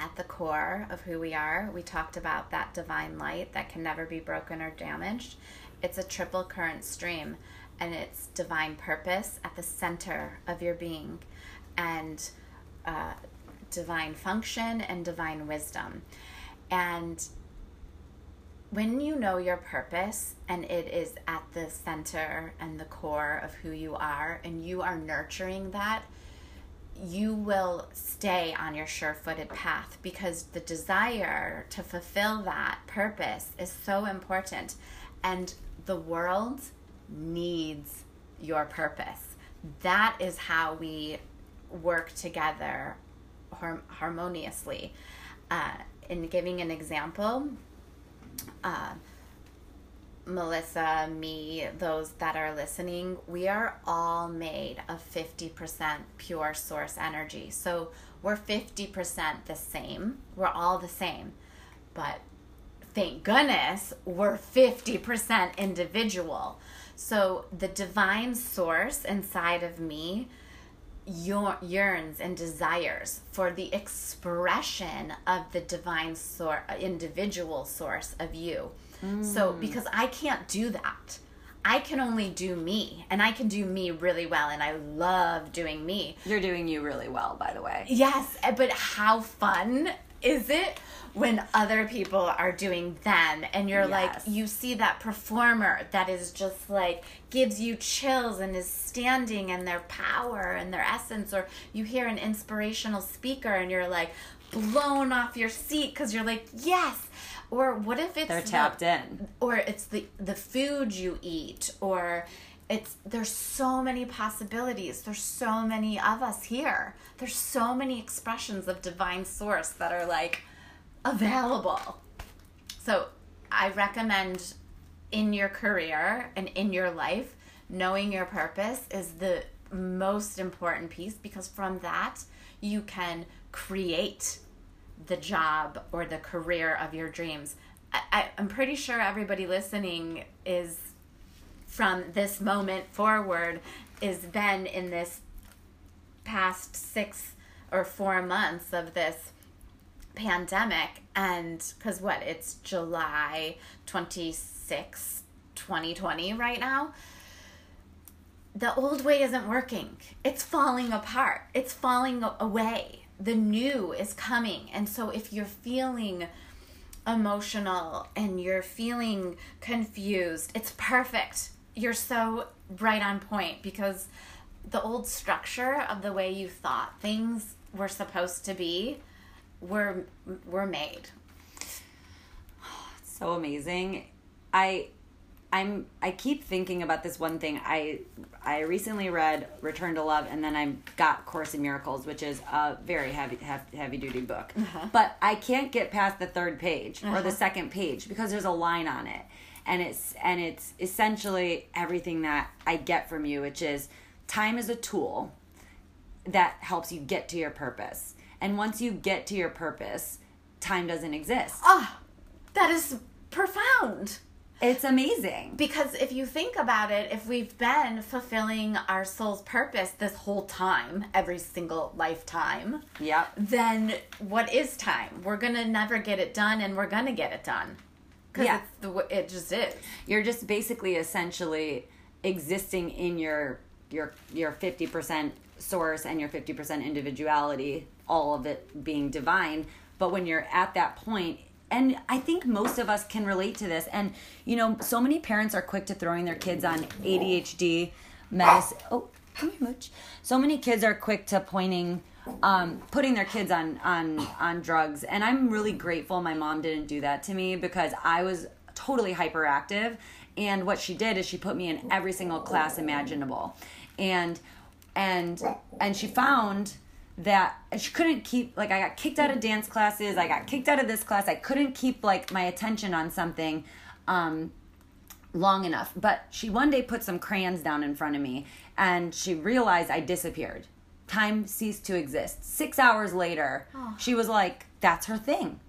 at the core of who we are, we talked about that divine light that can never be broken or damaged. It's a triple current stream, and it's divine purpose at the center of your being, and uh, divine function and divine wisdom. And when you know your purpose and it is at the center and the core of who you are, and you are nurturing that, you will stay on your sure footed path because the desire to fulfill that purpose is so important. And the world needs your purpose. That is how we work together harmoniously. Uh, in giving an example, uh, Melissa, me, those that are listening, we are all made of 50% pure source energy. So we're 50% the same. We're all the same. But thank goodness we're 50% individual. So the divine source inside of me yearns and desires for the expression of the divine source, individual source of you. So, because I can't do that, I can only do me, and I can do me really well, and I love doing me. You're doing you really well, by the way. Yes, eh, but how fun is it when other people are doing them and you're like you see that performer that is just like gives you chills and is standing in their power and their essence or you hear an inspirational speaker and you're like blown off your seat cuz you're like yes or what if it's They're the- tapped in. or it's the the food you eat or it's there's so many possibilities. There's so many of us here. There's so many expressions of divine source that are like available. So i recommend in your career and in your life knowing your purpose is the most important piece because from that you can create the job or the career of your dreams. I, I'm pretty sure everybody listening is from this moment forward is then in this past six or four months of this pandemic and because what it's july 26 2020 right now the old way isn't working. It's falling apart. It's falling away. The new is coming. And so if you're feeling emotional and you're feeling confused, it's perfect. You're so right on point because the old structure of the way you thought things were supposed to be were were made. so amazing. I I'm I keep thinking about this one thing. I I recently read Return to Love and then I got Course in Miracles, which is a very heavy heavy, heavy duty book. But I can't get past the third page or the second page because there's a line on it. And it's and it's essentially everything that I get from you, which is time is a tool that helps you get to your purpose. And once you get to your purpose, time doesn't exist. Ah, that is profound. It's amazing. Because if you think about it, if we've been fulfilling our soul's purpose this whole time, every single lifetime, Yep. then what is time? We're gonna never get it done, and we're gonna get it done. Because Yeah. it's the it just is. You're just basically essentially existing in your your your 50% source and your 50% individuality, all of it being divine. But when you're at that point, and I think most of us can relate to this. And you know, so many parents are quick to throwing their kids on ADHD medicine. Oh, come here, Mooch. So many kids are quick to pointing um, putting their kids on on on drugs, and I'm really grateful my mom didn't do that to me because I was totally hyperactive, and what she did is she put me in every single class imaginable, and and and she found that she couldn't keep like I got kicked out of dance classes, I got kicked out of this class, I couldn't keep like my attention on something. Um, long enough. But she one day put some crayons down in front of me and she realized I disappeared. Time ceased to exist. Six hours later, she was like, that's her thing.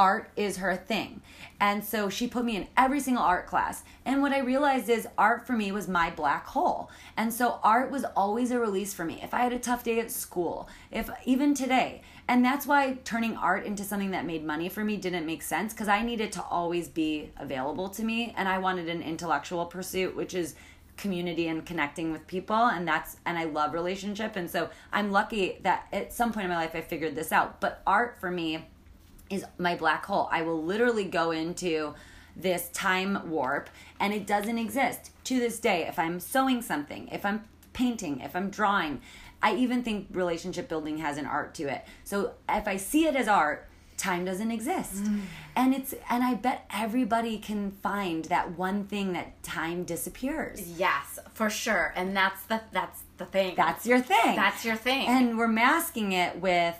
Art is her thing. And so she put me in every single art class. And what I realized is art for me was my black hole. And so art was always a release for me. If I had a tough day at school, if even today, and that's why turning art into something that made money for me didn't make sense because I needed to always be available to me and I wanted an intellectual pursuit which is community and connecting with people and that's and I love relationship and so I'm lucky that at some point in my life I figured this out but art for me is my black hole I will literally go into this time warp and it doesn't exist to this day if I'm sewing something if I'm painting if I'm drawing I even think relationship building has an art to it. So if I see it as art, time doesn't exist. Mm. And it's and I bet everybody can find that one thing that time disappears. Yes, for sure. And that's the that's the thing. That's your thing. That's your thing. And we're masking it with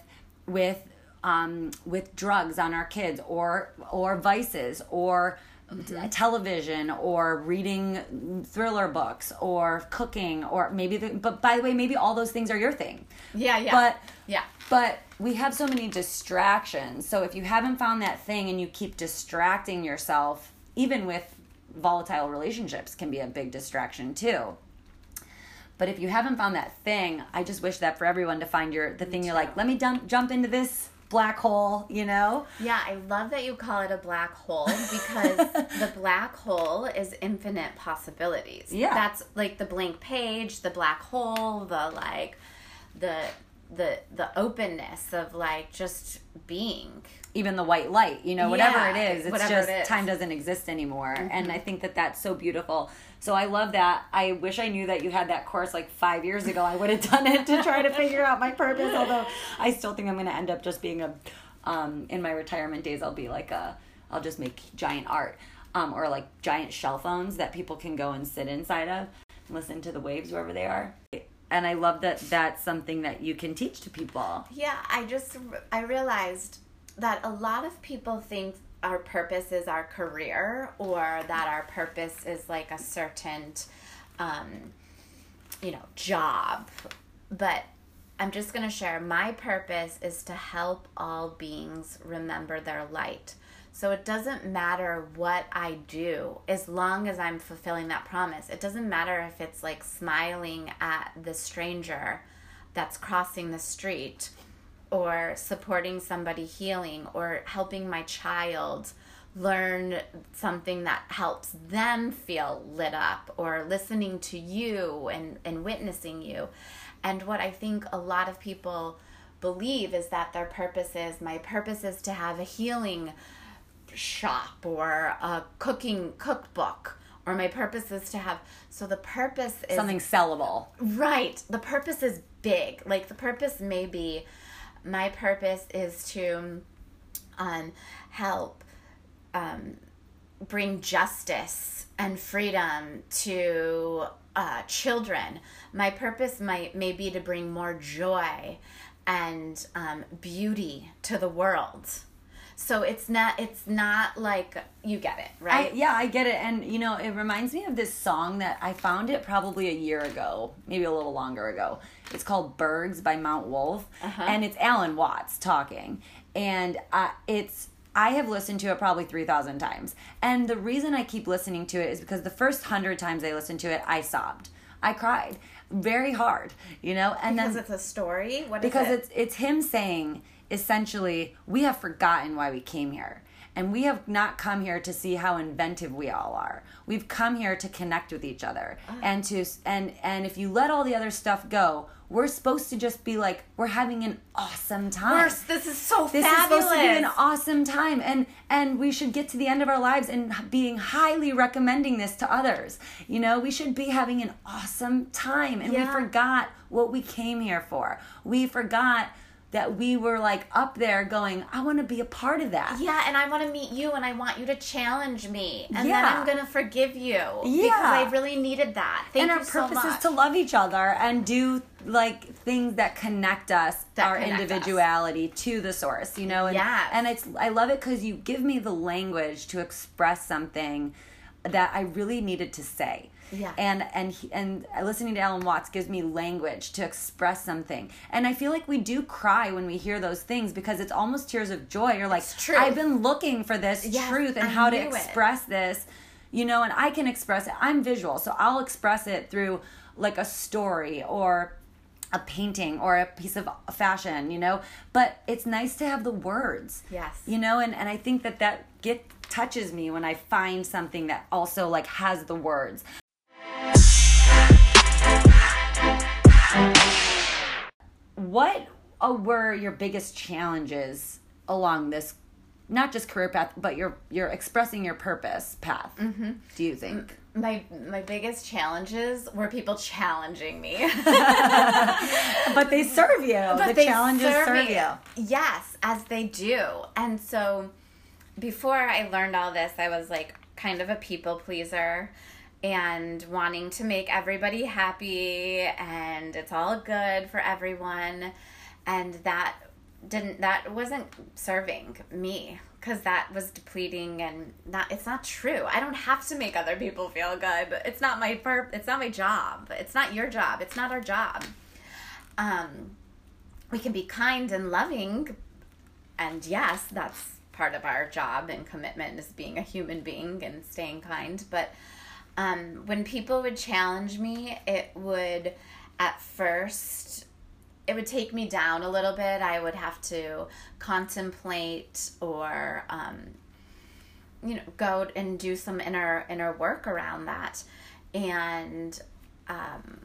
with um, with drugs on our kids or or vices or television or reading thriller books or cooking or maybe the, but by the way maybe all those things are your thing. Yeah, yeah. but yeah. but we have so many distractions. So if you haven't found that thing and you keep distracting yourself even with volatile relationships can be a big distraction too. But if you haven't found that thing i just wish that for everyone to find your the thing you're like let me dump, jump into this black hole you know Yeah, I love that you call it a black hole because the black hole is infinite possibilities. Yeah. That's like the blank page, the black hole, the like the the the openness of like just being. even the white light, you know, whatever Yeah, it is, it's just it is. Mm-hmm. time doesn't exist anymore. And I think that that's so beautiful. So I love that. I wish I knew that you had that course like five years ago. I would have done it to try to figure out my purpose. Although I still think I'm going to end up just being a, um, in my retirement days, I'll be like a, I'll just make giant art, um, or like giant shell phones that people can go and sit inside of, listen to the waves wherever they are. And I love that that's something that you can teach to people. Yeah, I just I realized that a lot of people think our purpose is our career or that our purpose is like a certain um you know, job. But I'm just going to share my purpose is to help all beings remember their light. So it doesn't matter what I do as long as I'm fulfilling that promise. It doesn't matter if it's like smiling at the stranger that's crossing the street or supporting somebody healing or helping my child learn something that helps them feel lit up or listening to you and, and witnessing you. And what I think a lot of people believe is that their purpose is my purpose is to have a healing shop or a cooking cookbook or my purpose is to have so the purpose is Something sellable. Right. The purpose is big. Like the purpose may be my purpose is to um, help um, bring justice and freedom to uh, children. My purpose might may be to bring more joy and um, beauty to the world. So it's not it's not like you get it, I, right? yeah, I get it. And, you know, it reminds me of this song that I found it probably a year ago, maybe a little longer ago. It's called Bergs by Mount Wolf. Uh-huh. And it's Alan Watts talking. And uh, it's, I have listened to it probably 3,000 times. And the reason I keep listening to it is because the first hundred times I listened to it, I sobbed. I cried very hard, you know? And because then it's a story. What is because it? it's it's him saying essentially we have forgotten why we came here And we have not come here to see how inventive we all are. We've come here to connect with each other. Ah. And to and and if you let all the other stuff go, we're supposed to just be like we're having an awesome time. First, this is so This is fabulous. supposed to be an awesome time, and and we should get to the end of our lives and being highly recommending this to others. You know, we should be having an awesome time, and we forgot what we came here for. We forgot that we were like up there going, I want to be a part of that. Yeah, and I want to meet you, and I want you to challenge me, and then I'm gonna forgive you Yeah. because Yeah. I really needed that. Thank and you our purpose is to love each other and do like things that connect us That our connect us. individuality to the source you know and, Yes. and it's i love it because you give me the language to express something that i really needed to say Yeah. and and he, and listening to alan watts gives me language to express something. And i feel like we do cry when we hear those things because it's almost tears of joy. You're like i've been looking for this Yes, truth and I how to knew it. express this you know and i can express it. I'm visual so i'll express it through like a story or a painting or a piece of fashion you know? But it's nice to have the words Yes. you know? And, and i think that that get touches me when i find something that also like has the words what uh, were your biggest challenges along this not just career path but your your expressing your purpose path Mm-hmm. do you think my my biggest challenges were people challenging me. but they serve you But the they challenges serve, me. you Yes, as they do. And so before I learned all this, I was like kind of a people pleaser and wanting to make everybody happy and it's all good for everyone. And that didn't that wasn't serving me because that was depleting and not it's not true. I don't have to make other people feel good it's not my pur- it's not my job. It's not your job. It's not our job. Um we can be kind and loving and yes that's part of our job and commitment is being a human being and staying kind but um, when people would challenge me it would at first it would take me down a little bit. I would have to contemplate or um, you know go and do some inner inner work around that and um,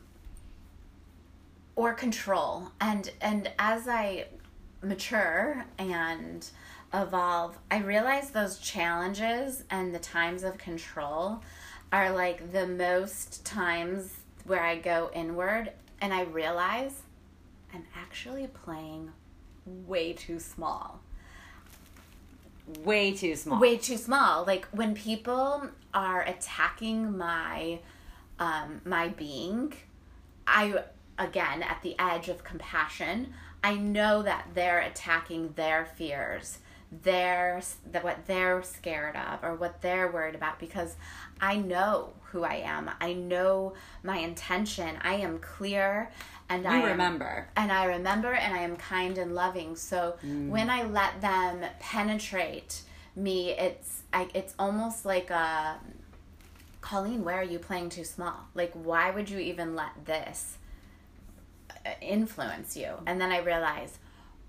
or control. And and as i mature and evolve i realize those challenges and the times of control are like the most times where i go inward and i realize i'm actually playing way too small. Way too small. Way too small. Like when people are attacking my um my being i again at the edge of compassion i know that they're attacking their fears that what they're scared of or what they're worried about because i know who i am i know my intention i am clear and i you am- remember and I remember and I am kind and loving. So Mm. when I let them penetrate me, it's I, it's almost like a Colleen, where are you playing too small? Like why would you even let this uh, influence you? And then I realize,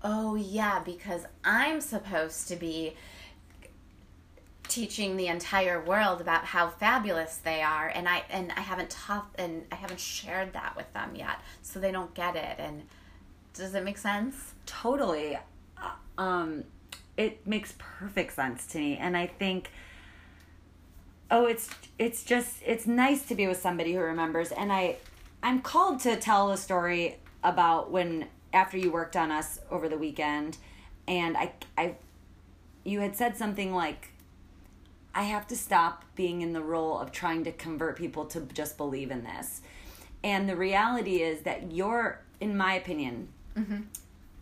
oh yeah, because I'm supposed to be teaching the entire world about how fabulous they are and I and I haven't taught and I haven't shared that with them yet so they don't get it and does it make sense? totally Uh, um it makes perfect sense to me and i think oh it's it's just it's nice to be with somebody who remembers and i i'm called to tell a story about when after you worked on us over the weekend and i i you had said something like I have to stop being in the role of trying to convert people to just believe in this. And the reality is that you're, in my opinion,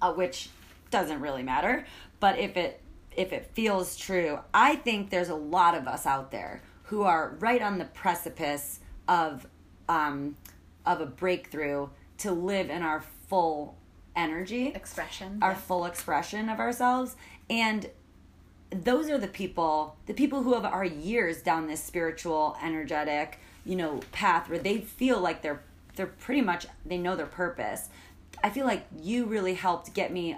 uh, which doesn't really matter, but if it if it feels true, I think there's a lot of us out there who are right on the precipice of um, of a breakthrough to live in our full energy Expression. our yeah. full expression of ourselves and those are the people the people who have our years down this spiritual energetic you know path where they feel like they're they're pretty much they know their purpose i feel like you really helped get me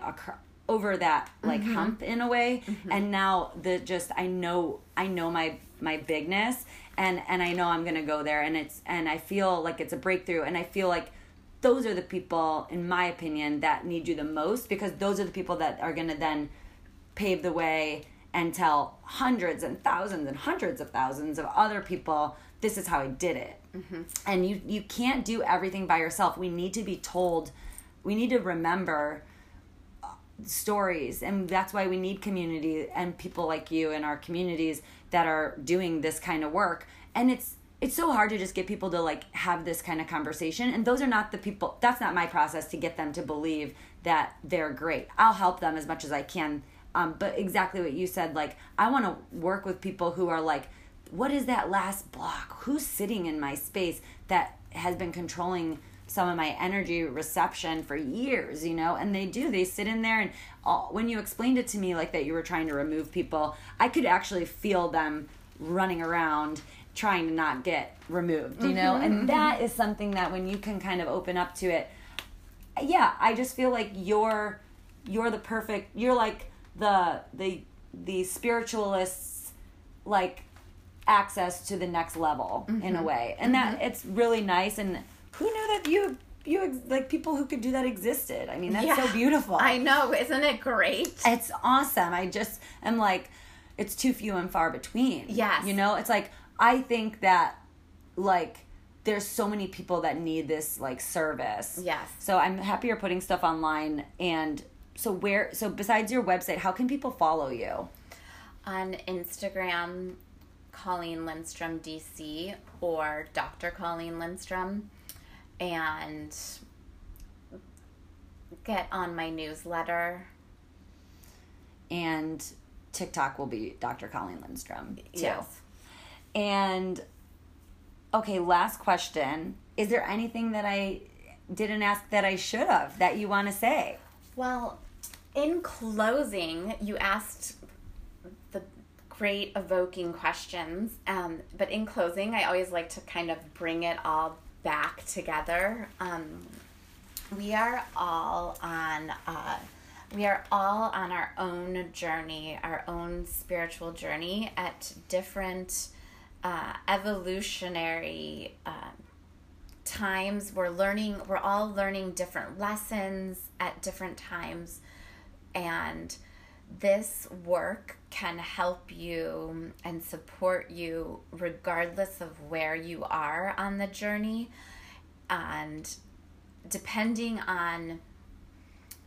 over that like Mm-hmm. hump in a way and now the just i know i know my my bigness and and i know i'm gonna go there and it's and i feel like it's a breakthrough and i feel like those are the people in my opinion that need you the most because those are the people that are gonna then pave the way and tell hundreds and thousands and hundreds of thousands of other people this is how i did it. Mm-hmm. And you you can't do everything by yourself. We need to be told we need to remember uh, stories and that's why we need community and people like you in our communities that are doing this kind of work. And it's it's so hard to just get people to like have this kind of conversation and those are not the people that's not my process to get them to believe that they're great i'll help them as much as i can um, but exactly what you said like i want to work with people who are like what is that last block who's sitting in my space that has been controlling some of my energy reception for years, you know, and they do. They sit in there, and all, when you explained it to me like that, you were trying to remove people, I could actually feel them running around trying to not get removed, you know, mm-hmm, and mm-hmm. that is something that when you can kind of open up to it, yeah, I just feel like you're you're the perfect. You're like the the the spiritualists like access to the next level in a mm-hmm, way. And that it's really nice. And who knew that you you ex- like people who could do that existed? I mean that's so beautiful. I know, isn't it great? it's awesome. I just am like it's too few and far between. Yes. you know it's like i think that like there's so many people that need this like service Yes. so i'm happy you're putting stuff online and so where so besides your website how can people follow you On Instagram, Colleen Lindstrom DC or Dr. Colleen Lindstrom, and get on my newsletter. and tiktok will be dr colleen lindstrom too Yes. And okay, last question. Is there anything that I didn't ask that I should have that you want to say? Well, in closing, you asked the great evoking questions. Um, but in closing, I always like to kind of bring it all back together. Um, we are all on. Uh, we are all on our own journey, our own spiritual journey at different uh, evolutionary uh, times. We're learning we're all learning different lessons at different times. And this work can help you and support you regardless of where you are on the journey. And depending on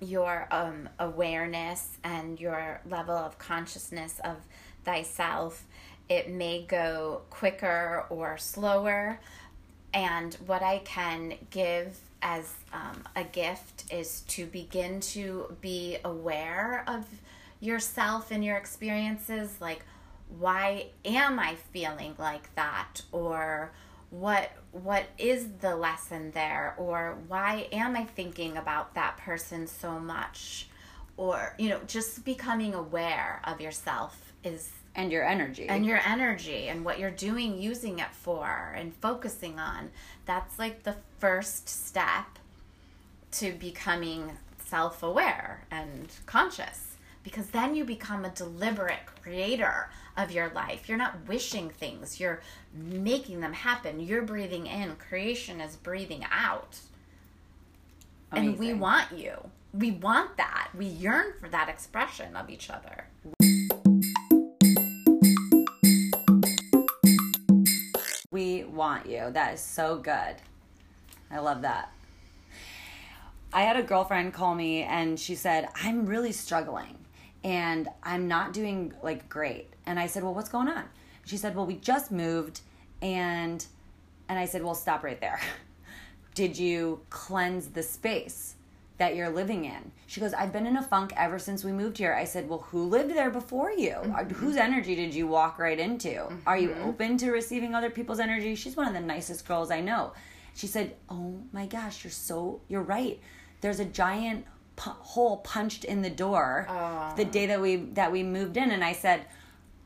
your um, awareness and your level of consciousness of thyself it may go quicker or slower and what I can give as um, a gift is to begin to be aware of yourself and your experiences. Like, why am I feeling like that? Or what what is the lesson there? Or why am I thinking about that person so much? Or you know, just becoming aware of yourself is And your energy. and your energy and what you're doing using it for and focusing on that's like the first step to becoming self-aware and conscious. Because then you become a deliberate creator of your life. You're not wishing things. You're making them happen. You're breathing in. Creation is breathing out. And we want you. We want that. We yearn for that expression of each other We want you. That is so good. I love that. I had a girlfriend call me and she said, I'm really struggling and I'm not doing like great. And I said, Well, what's going on? She said, Well, we just moved and and I said, Well, stop right there. Did you cleanse the space that you're living in? She goes, I've been in a funk ever since we moved here. I said, Well, who lived there before you? Uh, Whose energy did you walk right into? Are you open to receiving other people's energy? She's one of the nicest girls I know. She said, Oh my gosh, you're so, you're right. There's a giant pu- hole punched in the door the day that we that we moved in and I said,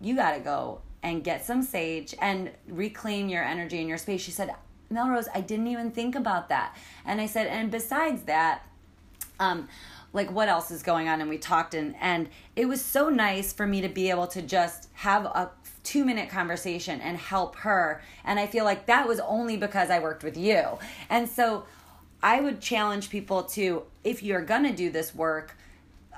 "You got to go and get some sage and reclaim your energy and your space." She said, "Melrose, I didn't even think about that." And I said, "And besides that, um like what else is going on? And we talked and and it was so nice for me to be able to just have a two minute conversation and help her. And i feel like that was only because i worked with you. And so i would challenge people to if you're gonna do this work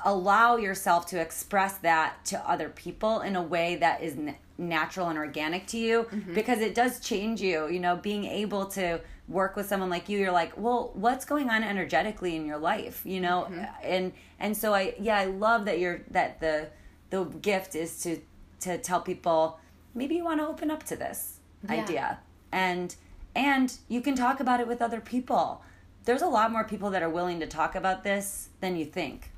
allow yourself to express that to other people in a way that is natural and organic to you. Mm-hmm. because it does change you you know being able to work with someone like you you're like well what's going on energetically in your life? You know? Mm-hmm. and and so i yeah i love that you're that the the gift is to to tell people maybe you want to open up to this yeah. idea. And and you can talk about it with other people. There's a lot more people that are willing to talk about this than you think.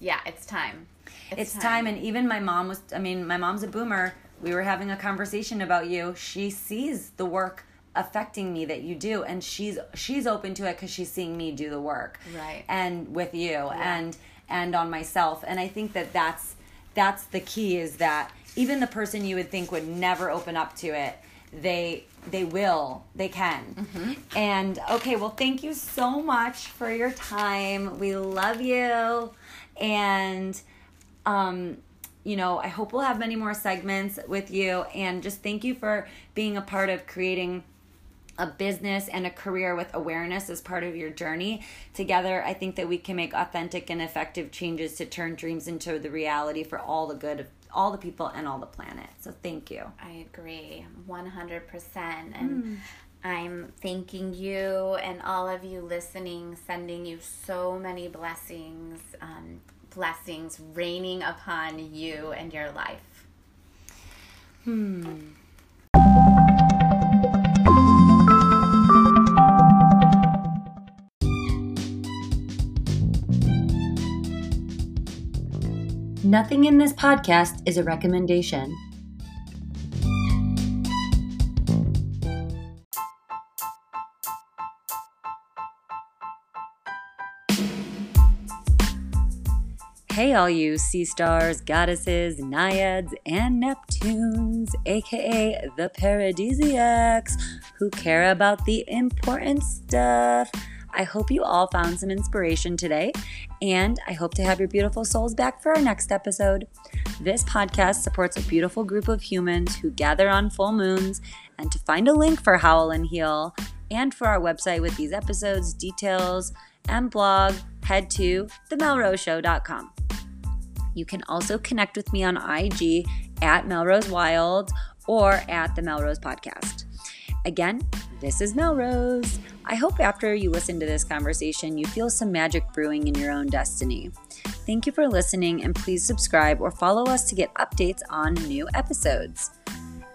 Yeah it's time. It's, it's time. time and even my mom was i mean my mom's a boomer. We were having a conversation about you. She sees the work affecting me that you do and she's she's open to it because she's seeing me do the work right and with you yeah. and and on myself and i think that that's that's the key is that even the person you would think would never open up to it they they will they can mm-hmm. and okay well thank you so much for your time we love you and um you know, I hope we'll have many more segments with you. And just thank you for being a part of creating a business and a career with awareness as part of your journey. Together, I think that we can make authentic and effective changes to turn dreams into the reality for all the good of all the people and all the planet. So thank you. I agree 100%. And mm. I'm thanking you and all of you listening, sending you so many blessings, um, blessings raining upon you and your life. Hmm. Nothing in this podcast is a recommendation. Hey, all you sea stars, goddesses, naiads, and Neptunes, aka the paradisiacs, who care about the important stuff. I hope you all found some inspiration today, and I hope to have your beautiful souls back for our next episode. This podcast supports a beautiful group of humans who gather on full moons, and to find a link for Howl and Heal and for our website with these episodes, details, and blog, head to themelroseshow.com. You can also connect with me on IG at Melrose Wild or at the Melrose Podcast. Again, this is Melrose. I hope after you listen to this conversation, you feel some magic brewing in your own destiny. Thank you for listening, and please subscribe or follow us to get updates on new episodes.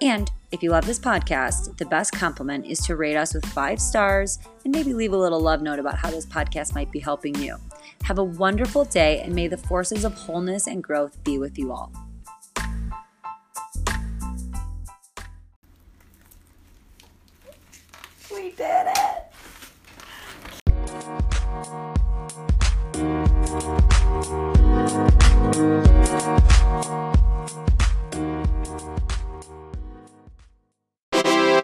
And if you love this podcast, the best compliment is to rate us with five stars and maybe leave a little love note about how this podcast might be helping you. Have a wonderful day, and may the forces of wholeness and growth be with you all. We did it!